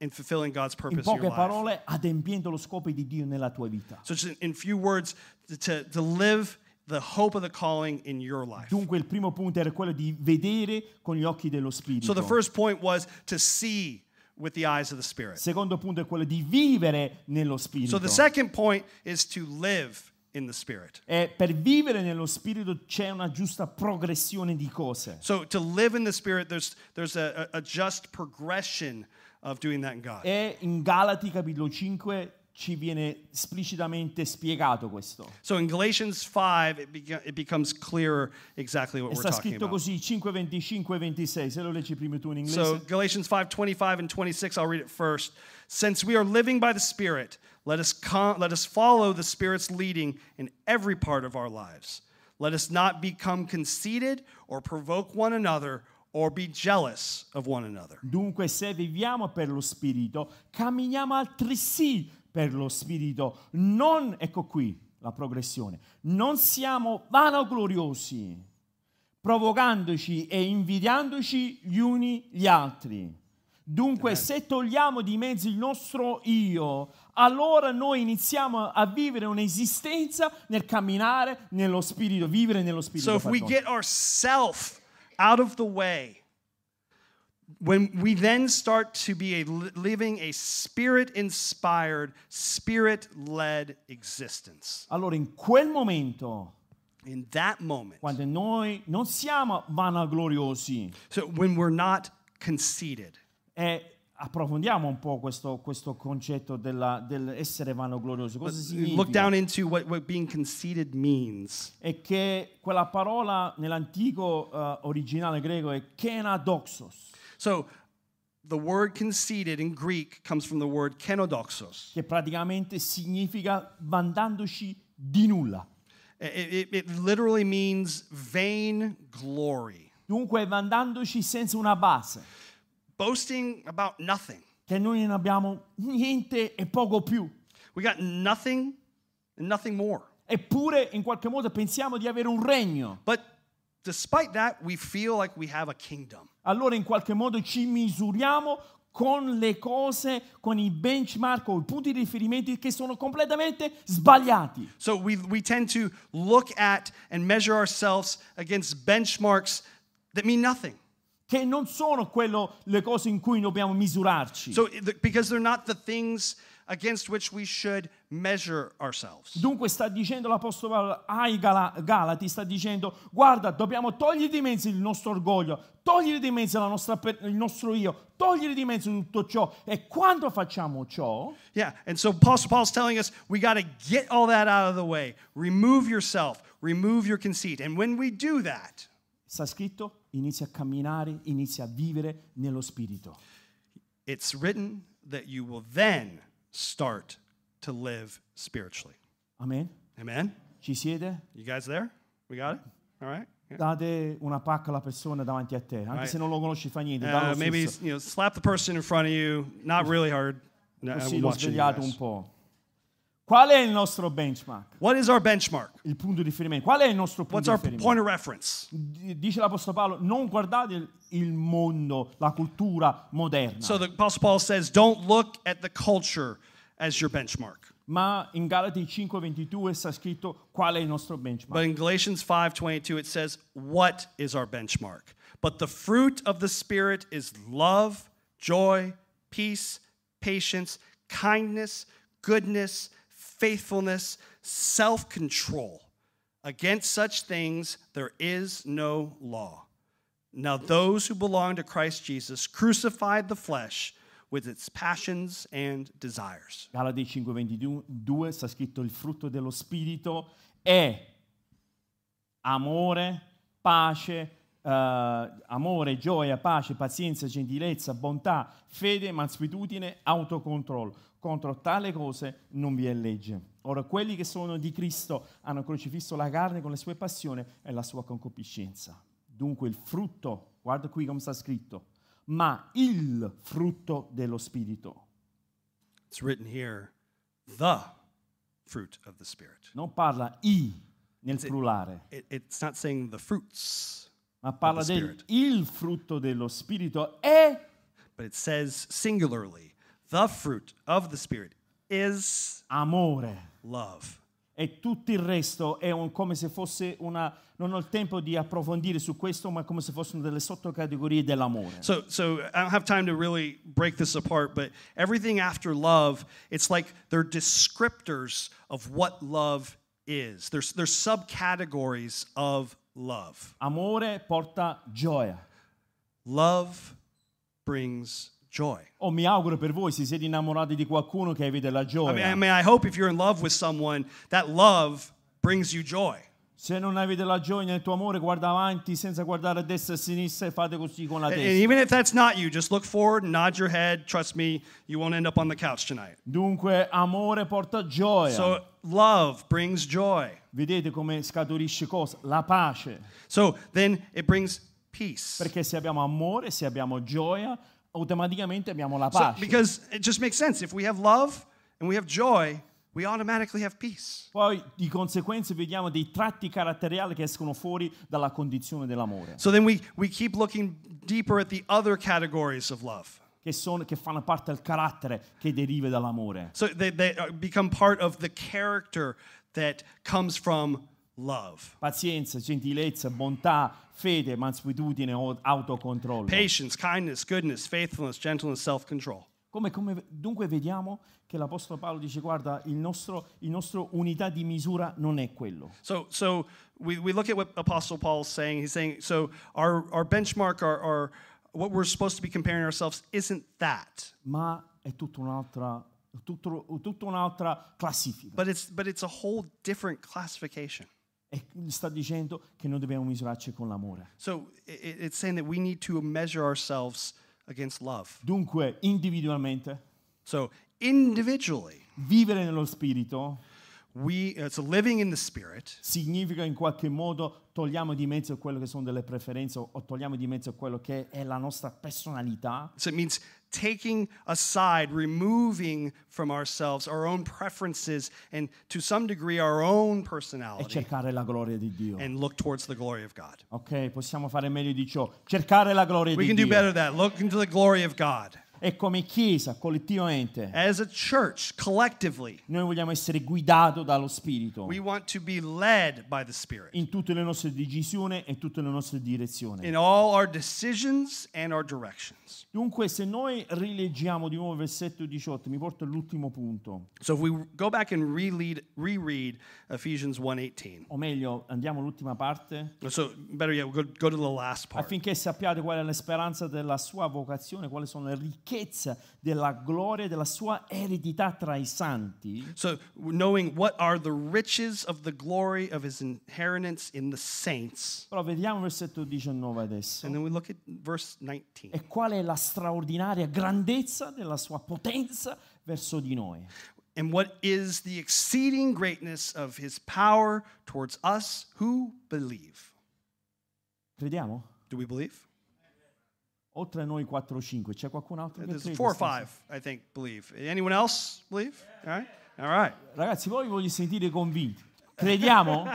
[SPEAKER 2] and fulfilling God's
[SPEAKER 1] In
[SPEAKER 2] purpose in your
[SPEAKER 1] poche
[SPEAKER 2] life.
[SPEAKER 1] parole, adempiendo lo scopo di Dio nella tua vita.
[SPEAKER 2] So just in few words, to, to live the hope of the calling in your life.
[SPEAKER 1] Dunque il primo punto era quello di vedere con gli occhi dello Spirito.
[SPEAKER 2] So the first point was to see with the eyes of the spirit.
[SPEAKER 1] Secondo punto è quello di vivere nello Spirito.
[SPEAKER 2] So the second point is to live in the spirit.
[SPEAKER 1] E per vivere nello Spirito c'è una giusta progressione di cose.
[SPEAKER 2] So to live in the spirit, there's there's a, a a just progression of doing that in God.
[SPEAKER 1] E in Galati capitolo 5 ci viene esplicitamente spiegato questo.
[SPEAKER 2] So in Galatians 5, it, beca- it becomes clearer exactly what
[SPEAKER 1] E
[SPEAKER 2] we're
[SPEAKER 1] sta
[SPEAKER 2] talking
[SPEAKER 1] scritto
[SPEAKER 2] about.
[SPEAKER 1] così 5, 25 e 26. Se lo leggi prima tu in inglese.
[SPEAKER 2] So Galatians 5, 25 and 26, I'll read it first. Since we are living by the Spirit, let us, com- let us follow the Spirit's leading in every part of our lives. Let us not become conceited or provoke one another or be jealous of one another.
[SPEAKER 1] Dunque, se viviamo per lo Spirito, camminiamo altresì per lo Spirito. Non, ecco qui la progressione, non siamo vanagloriosi, provocandoci e invidiandoci gli uni gli altri. Dunque, se togliamo di mezzo il nostro io, allora noi iniziamo a vivere un'esistenza nel camminare nello spirito, vivere nello spirito.
[SPEAKER 2] So if we get ourself out of the way, when we then start to be a li- living a spirit-inspired, spirit-led existence.
[SPEAKER 1] Allora, in quel momento,
[SPEAKER 2] In that moment,
[SPEAKER 1] quando noi non siamo vanagloriosi,
[SPEAKER 2] so when we're not conceited,
[SPEAKER 1] e approfondiamo un po' questo, questo concetto della- dell'essere vanagloriosi. Cosa
[SPEAKER 2] look
[SPEAKER 1] significa?
[SPEAKER 2] down into what, what being conceited means.
[SPEAKER 1] È che quella parola nell'antico eh, originale greco è kenadoxos,
[SPEAKER 2] So the word conceited in Greek comes from the word kenodoxos.
[SPEAKER 1] che praticamente significa vantandoci di nulla.
[SPEAKER 2] It, it, it literally means vain glory,
[SPEAKER 1] Dunque vantandoci senza una base,
[SPEAKER 2] boasting about nothing.
[SPEAKER 1] che noi non abbiamo niente e poco più.
[SPEAKER 2] We got nothing and nothing more.
[SPEAKER 1] Eppure in qualche modo pensiamo di avere un regno.
[SPEAKER 2] But despite that, we feel like we have a kingdom.
[SPEAKER 1] Allora in qualche modo ci misuriamo con le cose, con i benchmark o i punti di riferimento che sono completamente sbagliati.
[SPEAKER 2] So we, we tend to look at and measure ourselves against benchmarks that mean nothing.
[SPEAKER 1] Che non sono quello, le cose in cui dobbiamo misurarci.
[SPEAKER 2] So because they're not the things against which we should measure ourselves.
[SPEAKER 1] Dunque sta dicendo l'Apostolo Paolo ai Gala- Galati, sta dicendo guarda dobbiamo togliere di mezzo il nostro orgoglio, togliere di mezzo la nostra il nostro io, togliere di mezzo tutto ciò e quando facciamo ciò
[SPEAKER 2] Yeah, and so Paul, Paul's telling us we got to get all that out of the way. Remove yourself, remove your conceit. And when we do that,
[SPEAKER 1] sta scritto inizia a camminare, inizia a vivere nello spirito.
[SPEAKER 2] it's written that you will then start to live spiritually.
[SPEAKER 1] Amen?
[SPEAKER 2] Amen?
[SPEAKER 1] Ci siete?
[SPEAKER 2] You guys there? We got it? All right?
[SPEAKER 1] Date una pacca alla persona davanti a te, anche
[SPEAKER 2] Right.
[SPEAKER 1] se non lo conosci fa niente,
[SPEAKER 2] Uh, maybe you know, slap the person in front of you. Not really hard. No,
[SPEAKER 1] Così l'ho svegliato un po'. Qual è il nostro benchmark?
[SPEAKER 2] What is our benchmark?
[SPEAKER 1] Il punto di riferimento. Qual è il nostro punto
[SPEAKER 2] What's
[SPEAKER 1] di
[SPEAKER 2] our
[SPEAKER 1] riferimento?
[SPEAKER 2] point of reference?
[SPEAKER 1] Dice l'Apostolo Paolo, non guardate il- il mondo, la cultura moderna,
[SPEAKER 2] So the Apostle Paul says, don't look at the culture as your benchmark.
[SPEAKER 1] ma in Galati 5:22 sta scritto qual è il nostro benchmark.
[SPEAKER 2] But in Galatians 5:22 it says, "What is our benchmark? But the fruit of the spirit is love, joy, peace, patience, kindness, goodness, faithfulness, self-control. Against such things there is no law. Now those who belong to Christ Jesus crucified the flesh with its passions and desires."
[SPEAKER 1] Galati 5:22 sta scritto il frutto dello spirito è amore, pace, eh, amore, gioia, pace, pazienza, gentilezza, bontà, fede, mansuetudine, autocontrollo. Contro tale cose non vi è legge. Ora, quelli che sono di Cristo hanno crocifisso la carne con le sue passioni e la sua concupiscenza. Dunque il frutto, guarda qui come sta scritto, ma il frutto dello Spirito.
[SPEAKER 2] It's written here, the fruit of the spirit.
[SPEAKER 1] Non parla i nel plurale,
[SPEAKER 2] It- it's not saying the fruits,
[SPEAKER 1] ma parla del il frutto dello Spirito è
[SPEAKER 2] but it says singularly, the fruit of the Spirit is
[SPEAKER 1] amore.
[SPEAKER 2] love.
[SPEAKER 1] E tutto il resto è un- come se fosse una... Non ho il tempo di approfondire su questo, ma come se fossero delle sottocategorie dell'amore.
[SPEAKER 2] So, so I don't have time to really break this apart, but everything after love, it's like they're descriptors of what love is. There's, there's subcategories of love.
[SPEAKER 1] Amore porta gioia.
[SPEAKER 2] Love brings joy.
[SPEAKER 1] Oh, mi auguro per voi, se siete innamorati di qualcuno, che avete la
[SPEAKER 2] I
[SPEAKER 1] gioia.
[SPEAKER 2] mean, I mean, I hope if you're in love with someone, that love brings you joy.
[SPEAKER 1] Se non avete la gioia nel tuo amore, guarda avanti senza guardare a destra e a sinistra e fate così con la
[SPEAKER 2] And
[SPEAKER 1] testa.
[SPEAKER 2] even if that's not you, just look forward, nod your head. Trust me, you won't end up on the couch tonight.
[SPEAKER 1] Dunque, amore porta gioia.
[SPEAKER 2] So, love brings joy.
[SPEAKER 1] Vedete come scaturisce cosa? La pace.
[SPEAKER 2] So, then it brings peace.
[SPEAKER 1] Perché se abbiamo amore, se abbiamo gioia, automaticamente abbiamo la
[SPEAKER 2] So,
[SPEAKER 1] pace.
[SPEAKER 2] because it just makes sense. If we have love and we have joy, we automatically have peace.
[SPEAKER 1] Poi di conseguenza vediamo dei tratti caratteriali che escono fuori dalla condizione dell'amore.
[SPEAKER 2] So then we, we keep looking deeper at the other categories of love.
[SPEAKER 1] che, sono- che fanno parte del carattere che deriva dall'amore.
[SPEAKER 2] So they, they uh, become part of the character that comes from love.
[SPEAKER 1] Pazienza, gentilezza, bontà, fede, mansuetudine autocontrollo.
[SPEAKER 2] Patience, kindness, goodness, faithfulness, gentleness, self control.
[SPEAKER 1] Come, come- dunque vediamo che l'Apostolo Paolo dice guarda, il nostro, il nostro unità di misura non è quello.
[SPEAKER 2] So, so we, we look at what Apostle Paul's saying. He's saying, so our, our benchmark, our, our, what we're supposed to be comparing ourselves isn't that.
[SPEAKER 1] ma è tutta un'altra, tutto- tutta un'altra classifica.
[SPEAKER 2] But it's, but it's a whole different classification.
[SPEAKER 1] E sta dicendo che noi dobbiamo misurarci con l'amore.
[SPEAKER 2] So it's saying that we need to measure ourselves against love.
[SPEAKER 1] Dunque, individualmente,
[SPEAKER 2] So individually,
[SPEAKER 1] vivere nello spirito
[SPEAKER 2] we, uh, so living in the Spirit
[SPEAKER 1] significa in qualche modo togliamo di mezzo quello che sono delle preferenze o togliamo di mezzo quello che è la nostra personalità
[SPEAKER 2] So it means taking aside, removing from ourselves our own preferences and to some degree our own
[SPEAKER 1] e
[SPEAKER 2] personality
[SPEAKER 1] cercare la gloria di Dio.
[SPEAKER 2] and look towards the glory of God.
[SPEAKER 1] Ok, possiamo fare meglio di ciò. Cercare la gloria
[SPEAKER 2] We
[SPEAKER 1] di
[SPEAKER 2] can do better than that. Look into the glory of God.
[SPEAKER 1] E come Chiesa, collettivamente,
[SPEAKER 2] As a church, collectively,
[SPEAKER 1] noi vogliamo essere guidati dallo Spirito
[SPEAKER 2] we want to be led by the Spirit
[SPEAKER 1] in tutte le nostre decisioni e tutte le nostre direzioni.
[SPEAKER 2] in all our decisions and our directions.
[SPEAKER 1] Dunque, se noi rileggiamo di nuovo il versetto 18, mi porto all'ultimo punto,
[SPEAKER 2] So if we go back and reread, reread Ephesians 1:18.
[SPEAKER 1] o meglio, andiamo all'ultima parte,
[SPEAKER 2] So better yet, we'll go, go to the last part.
[SPEAKER 1] affinché sappiate qual è la speranza della sua vocazione, quali sono le ricchezze della gloria della sua eredità tra i santi,
[SPEAKER 2] So, knowing what are the riches of the glory of his inheritance in the saints.
[SPEAKER 1] però vediamo versetto 19 adesso.
[SPEAKER 2] And then we look at verse 19.
[SPEAKER 1] E qual è la straordinaria grandezza della sua potenza verso di noi?
[SPEAKER 2] And what is the exceeding greatness of his power towards us who believe?
[SPEAKER 1] Crediamo?
[SPEAKER 2] Do we believe?
[SPEAKER 1] Oltre a noi 4 o 5, c'è qualcun altro che crede?
[SPEAKER 2] four or
[SPEAKER 1] stasera?
[SPEAKER 2] five, I think, believe. Anyone else believe? All right. All right.
[SPEAKER 1] Ragazzi, voi voglio sentire convinti. Crediamo?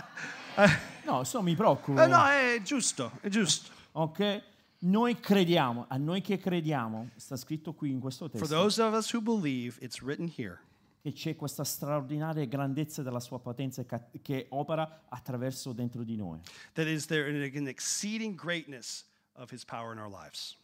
[SPEAKER 1] *laughs* No, se no mi preoccupo.
[SPEAKER 2] Eh, no, è giusto, è giusto.
[SPEAKER 1] Ok? Noi crediamo, a noi che crediamo, sta scritto qui in questo
[SPEAKER 2] For
[SPEAKER 1] testo,
[SPEAKER 2] those of us who believe, it's written here.
[SPEAKER 1] che c'è questa straordinaria grandezza della sua potenza che opera attraverso dentro di noi.
[SPEAKER 2] That is there an exceeding greatness of his power in our lives.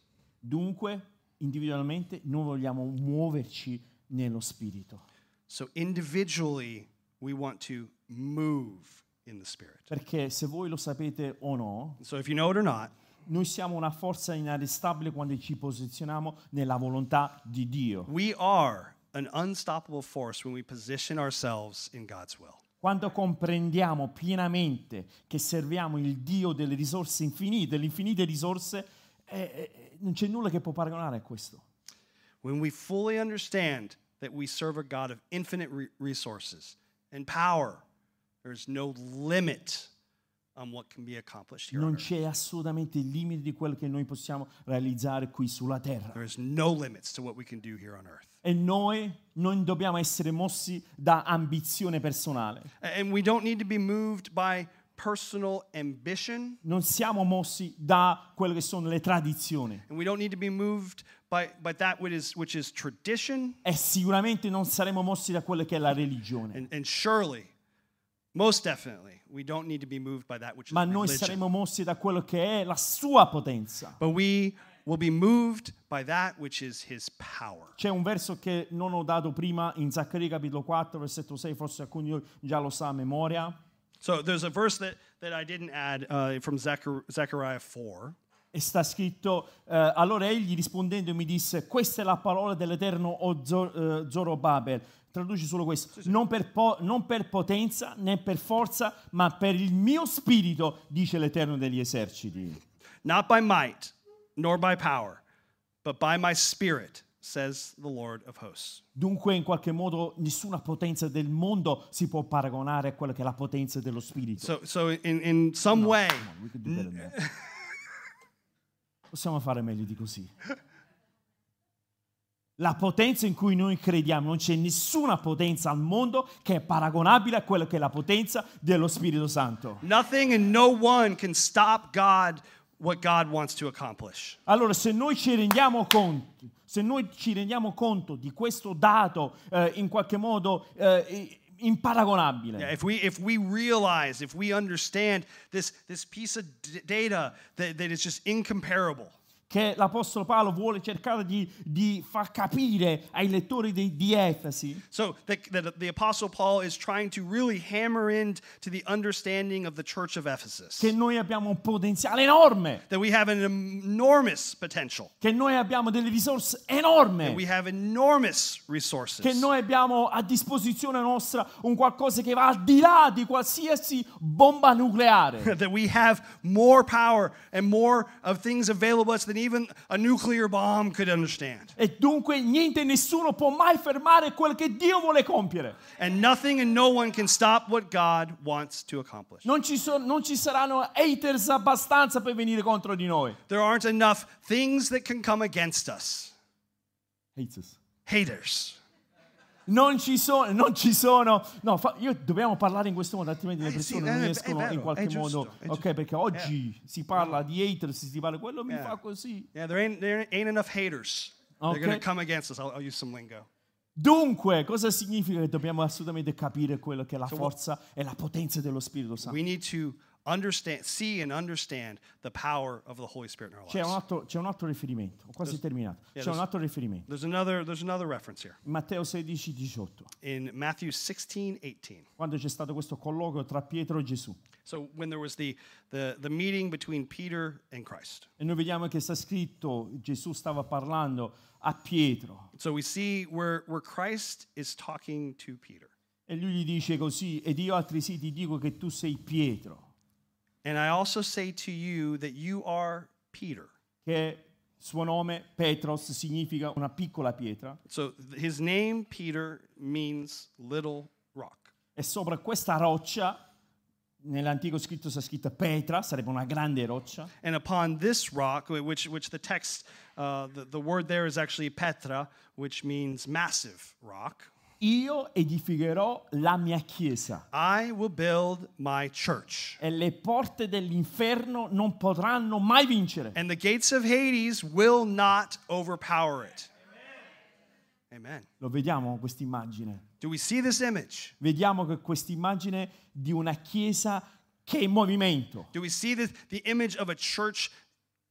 [SPEAKER 1] Dunque, individualmente, noi vogliamo muoverci nello spirito.
[SPEAKER 2] So individually, we want to move in the Spirit.
[SPEAKER 1] Perché se voi lo sapete o no,
[SPEAKER 2] So if you know it or not,
[SPEAKER 1] noi siamo una forza inarrestabile quando ci posizioniamo nella volontà di Dio.
[SPEAKER 2] we are an unstoppable force when we position ourselves in God's will.
[SPEAKER 1] Quando comprendiamo pienamente che serviamo il Dio delle risorse infinite, delle infinite risorse, eh, eh, non c'è nulla che può paragonare a questo.
[SPEAKER 2] When we fully understand that we serve a God of infinite re- resources and power, there's no limit on what can be accomplished here. on
[SPEAKER 1] Non c'è assolutamente il limite di quello che noi possiamo realizzare qui sulla terra.
[SPEAKER 2] There is no limits to what we can do here on earth.
[SPEAKER 1] E noi non dobbiamo essere mossi da ambizione personale.
[SPEAKER 2] And we don't need to be moved by personal ambition,
[SPEAKER 1] Non siamo mossi da quelle che sono le tradizioni.
[SPEAKER 2] and we don't need to be moved by, by that which is, which is tradition.
[SPEAKER 1] E sicuramente non saremo mossi da quella che è la religione.
[SPEAKER 2] And, and surely, most definitely, we don't need to be moved by that which is
[SPEAKER 1] Ma noi saremo mossi da quello che è la sua potenza.
[SPEAKER 2] But we will be moved by that which is his power.
[SPEAKER 1] C'è un verso che non ho dato prima in Zaccaria capitolo 4, versetto 6, forse alcuni già lo sa a memoria.
[SPEAKER 2] So there's a verse that, that I didn't add uh, from Zechar- Zechariah 4.
[SPEAKER 1] E sta scritto, eh, allora egli rispondendo mi disse, questa è la parola dell'Eterno o Zor- eh, Zorobabel. Traduci solo questo, non, per po- non per potenza né per forza, ma per il mio spirito, dice l'Eterno degli eserciti.
[SPEAKER 2] Not by might, nor by power, but by my spirit, says the Lord of hosts.
[SPEAKER 1] Dunque, in qualche modo, nessuna potenza del mondo si può paragonare a quella che è la potenza dello spirito.
[SPEAKER 2] So, so in, in some way,
[SPEAKER 1] better than that. *laughs* Possiamo fare meglio di così. La potenza in cui noi crediamo, non c'è nessuna potenza al mondo che è paragonabile a quella che è la potenza dello Spirito Santo.
[SPEAKER 2] nothing and no one can stop God what God wants to accomplish.
[SPEAKER 1] Allora, se noi ci rendiamo conto, se noi ci rendiamo conto di questo dato eh, in qualche modo eh, imparagonabile.
[SPEAKER 2] Yeah, if we if we realize, if we understand this this piece of d- data that, that is just incomparable.
[SPEAKER 1] Che l'Apostolo Paolo vuole cercare di, di far capire ai lettori di, di Efesi.
[SPEAKER 2] So the, the, the Apostle Paul is trying to really hammer into the understanding of the church of Ephesus.
[SPEAKER 1] Che noi abbiamo un potenziale enorme,
[SPEAKER 2] That we have an enormous potential.
[SPEAKER 1] che noi abbiamo delle risorse
[SPEAKER 2] That
[SPEAKER 1] enormi,
[SPEAKER 2] we have enormous resources.
[SPEAKER 1] che noi abbiamo a disposizione nostra un qualcosa che va al di là di qualsiasi bomba nucleare. *laughs*
[SPEAKER 2] that we have more power and more of things available to us than even a nuclear bomb could understand.
[SPEAKER 1] E dunque niente e nessuno può mai fermare quel che Dio vuole compiere.
[SPEAKER 2] And nothing and no one can stop what God wants to accomplish.
[SPEAKER 1] Non ci, so- non ci saranno haters abbastanza per venire contro di noi.
[SPEAKER 2] There aren't enough things that can come against us.
[SPEAKER 1] Haters.
[SPEAKER 2] Haters.
[SPEAKER 1] Non ci sono, non ci sono. No, fa- io dobbiamo parlare in questo modo, altrimenti le
[SPEAKER 2] Eh, sì,
[SPEAKER 1] persone
[SPEAKER 2] eh,
[SPEAKER 1] non
[SPEAKER 2] è
[SPEAKER 1] riescono
[SPEAKER 2] vero,
[SPEAKER 1] in
[SPEAKER 2] è
[SPEAKER 1] qualche
[SPEAKER 2] giusto,
[SPEAKER 1] modo.
[SPEAKER 2] è
[SPEAKER 1] Ok,
[SPEAKER 2] giusto.
[SPEAKER 1] perché oggi si parla di haters, si parla quello mi
[SPEAKER 2] Yeah.
[SPEAKER 1] fa così.
[SPEAKER 2] Yeah, there ain't, there ain't enough haters. They're
[SPEAKER 1] Okay.
[SPEAKER 2] to come against us. I'll, I'll use some lingo.
[SPEAKER 1] Dunque, cosa significa che dobbiamo assolutamente capire quello che è la forza e la potenza dello Spirito Santo?
[SPEAKER 2] We need to understand, see and understand the power of the Holy Spirit in our
[SPEAKER 1] C'è un
[SPEAKER 2] lives.
[SPEAKER 1] altro, c'è un altro riferimento, ho quasi terminato. C'è
[SPEAKER 2] there's-
[SPEAKER 1] un altro riferimento.
[SPEAKER 2] There's another, there's another reference here
[SPEAKER 1] Matteo 16, 18,
[SPEAKER 2] in Matthew 16, 18.
[SPEAKER 1] quando c'è stato questo colloquio tra Pietro e Gesù.
[SPEAKER 2] So when there was the, the, the meeting between Peter and Christ.
[SPEAKER 1] E noi vediamo che sta scritto, Gesù stava parlando a Pietro
[SPEAKER 2] So we see where, where Christ is talking to Peter.
[SPEAKER 1] e lui gli dice così, ed io altresì ti dico che tu sei Pietro,
[SPEAKER 2] And I also say to you that you are Peter.
[SPEAKER 1] che suo nome Petros significa una piccola pietra,
[SPEAKER 2] So his name, Peter, means little rock.
[SPEAKER 1] e sopra questa roccia, nell'antico scritto sta scritta Petra, sarebbe una grande roccia,
[SPEAKER 2] And upon this rock, which, which the text, uh, the, the word there is actually Petra, which means massive rock,
[SPEAKER 1] io edificherò la mia chiesa
[SPEAKER 2] I will build my church.
[SPEAKER 1] e le porte dell'inferno non potranno mai vincere.
[SPEAKER 2] And the gates of Hades will not overpower it. Amen.
[SPEAKER 1] Lo vediamo questa immagine?
[SPEAKER 2] Do we see this image?
[SPEAKER 1] Vediamo che questa immagine di una chiesa che è in movimento.
[SPEAKER 2] Do we see this, the image of a church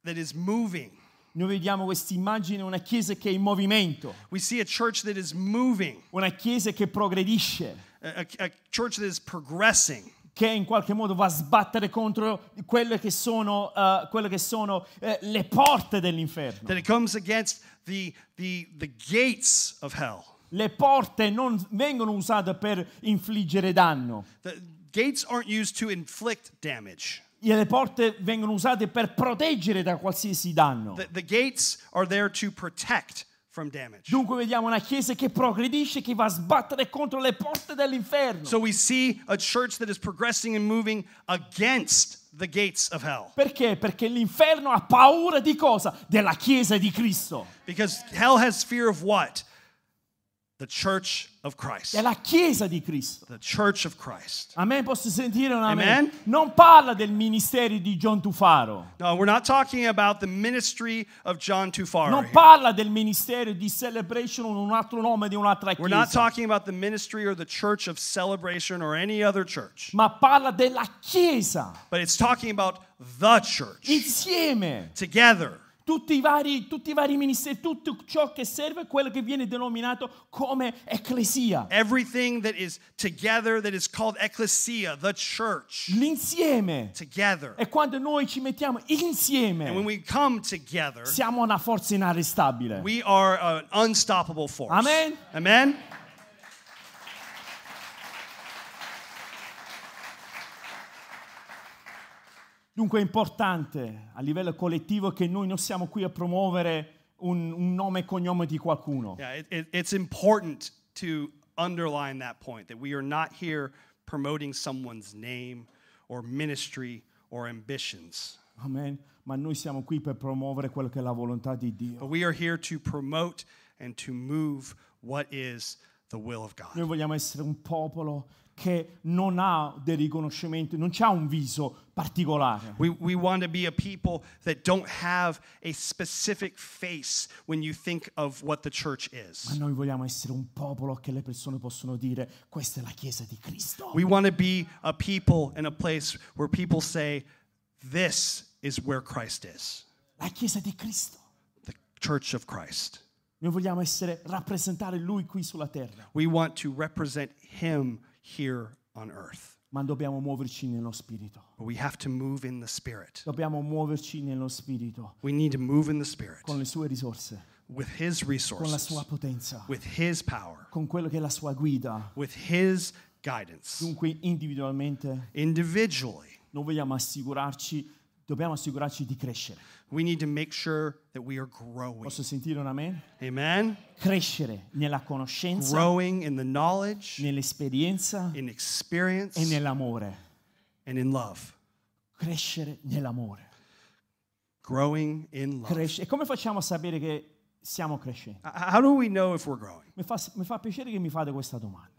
[SPEAKER 2] that is moving?
[SPEAKER 1] Noi vediamo questa immagine di una chiesa che è in movimento,
[SPEAKER 2] We see a church that is moving,
[SPEAKER 1] una chiesa che progredisce,
[SPEAKER 2] a, a- a church that is progressing.
[SPEAKER 1] che in qualche modo va a sbattere contro quelle che sono, eh, quelle che sono eh, le porte dell'inferno.
[SPEAKER 2] that it comes against the, the, the gates of hell.
[SPEAKER 1] Le porte non vengono usate per infliggere danno.
[SPEAKER 2] The gates aren't used to inflict damage.
[SPEAKER 1] E Le porte vengono usate per proteggere da qualsiasi danno.
[SPEAKER 2] The, the gates are there to protect from damage.
[SPEAKER 1] Dunque vediamo una chiesa che progredisce, che va a sbattere contro le porte dell'inferno.
[SPEAKER 2] So we see a church that is progressing and moving against the gates of hell.
[SPEAKER 1] Perché? Perché l'inferno ha paura di cosa? Della chiesa di Cristo.
[SPEAKER 2] Because hell has fear of what? The church of Christ.
[SPEAKER 1] È la chiesa di Cristo.
[SPEAKER 2] The church of Christ.
[SPEAKER 1] A me posso sentire un amen?
[SPEAKER 2] Amen.
[SPEAKER 1] Non parla del ministero di John Tufaro.
[SPEAKER 2] No, we're not talking about the ministry of John Tufaro.
[SPEAKER 1] Non parla del ministero di Celebration o un altro nome di un'altra
[SPEAKER 2] We're not
[SPEAKER 1] chiesa.
[SPEAKER 2] talking about the ministry or the church of celebration or any other church.
[SPEAKER 1] Ma parla della chiesa.
[SPEAKER 2] But it's talking about the church
[SPEAKER 1] Insieme.
[SPEAKER 2] together.
[SPEAKER 1] Tutti i, vari, tutti i vari ministeri, tutto ciò che serve è quello che viene denominato come ecclesia.
[SPEAKER 2] Everything that is together, that is called ecclesia, the church,
[SPEAKER 1] L'insieme.
[SPEAKER 2] together.
[SPEAKER 1] E quando noi ci mettiamo
[SPEAKER 2] And when
[SPEAKER 1] insieme,
[SPEAKER 2] we come together,
[SPEAKER 1] siamo una forza inarrestabile.
[SPEAKER 2] we are an unstoppable force.
[SPEAKER 1] Amen.
[SPEAKER 2] Amen.
[SPEAKER 1] Dunque è importante a livello collettivo che noi non siamo qui a promuovere un, un nome e cognome di qualcuno.
[SPEAKER 2] Yeah, it, it- it's important to underline that point that we are not here promoting someone's name or ministry or ambitions,
[SPEAKER 1] Amen. Ma noi siamo qui per promuovere quello che è la volontà di Dio.
[SPEAKER 2] but we are here to promote and to move what is the will of God.
[SPEAKER 1] Noi vogliamo essere un popolo che non ha dei riconoscimenti, non ha un viso particolare.
[SPEAKER 2] We, we want to be a people that don't have a specific face when you think of what the church
[SPEAKER 1] Ma
[SPEAKER 2] is.
[SPEAKER 1] noi vogliamo essere un popolo che le persone possono dire questa è la Chiesa di Cristo.
[SPEAKER 2] We want to be a people in a place where people say, This is where Christ is,
[SPEAKER 1] La Chiesa di Cristo.
[SPEAKER 2] the church of Christ.
[SPEAKER 1] Noi vogliamo essere, rappresentare Lui qui sulla terra,
[SPEAKER 2] We want to represent Him here on earth.
[SPEAKER 1] ma dobbiamo muoverci nello Spirito.
[SPEAKER 2] But we have to move in the Spirit.
[SPEAKER 1] Dobbiamo muoverci nello Spirito,
[SPEAKER 2] We need to move in the Spirit
[SPEAKER 1] con le sue risorse,
[SPEAKER 2] with His
[SPEAKER 1] con la
[SPEAKER 2] resources,
[SPEAKER 1] sua potenza,
[SPEAKER 2] with His power,
[SPEAKER 1] con quello che è la sua guida.
[SPEAKER 2] with His guidance.
[SPEAKER 1] Dunque individualmente
[SPEAKER 2] Individually,
[SPEAKER 1] noi vogliamo assicurarci, dobbiamo assicurarci di crescere.
[SPEAKER 2] We need to make sure that we are growing.
[SPEAKER 1] Posso sentire un amen?
[SPEAKER 2] Amen?
[SPEAKER 1] Crescere nella conoscenza,
[SPEAKER 2] Growing in the knowledge,
[SPEAKER 1] nell'esperienza
[SPEAKER 2] in experience,
[SPEAKER 1] e nell'amore.
[SPEAKER 2] and in love.
[SPEAKER 1] Crescere nell'amore.
[SPEAKER 2] Growing in love.
[SPEAKER 1] Cresce- E come facciamo a sapere che stiamo crescendo?
[SPEAKER 2] H- How do we know if we're growing?
[SPEAKER 1] Mi fa, mi fa piacere che mi fate questa domanda.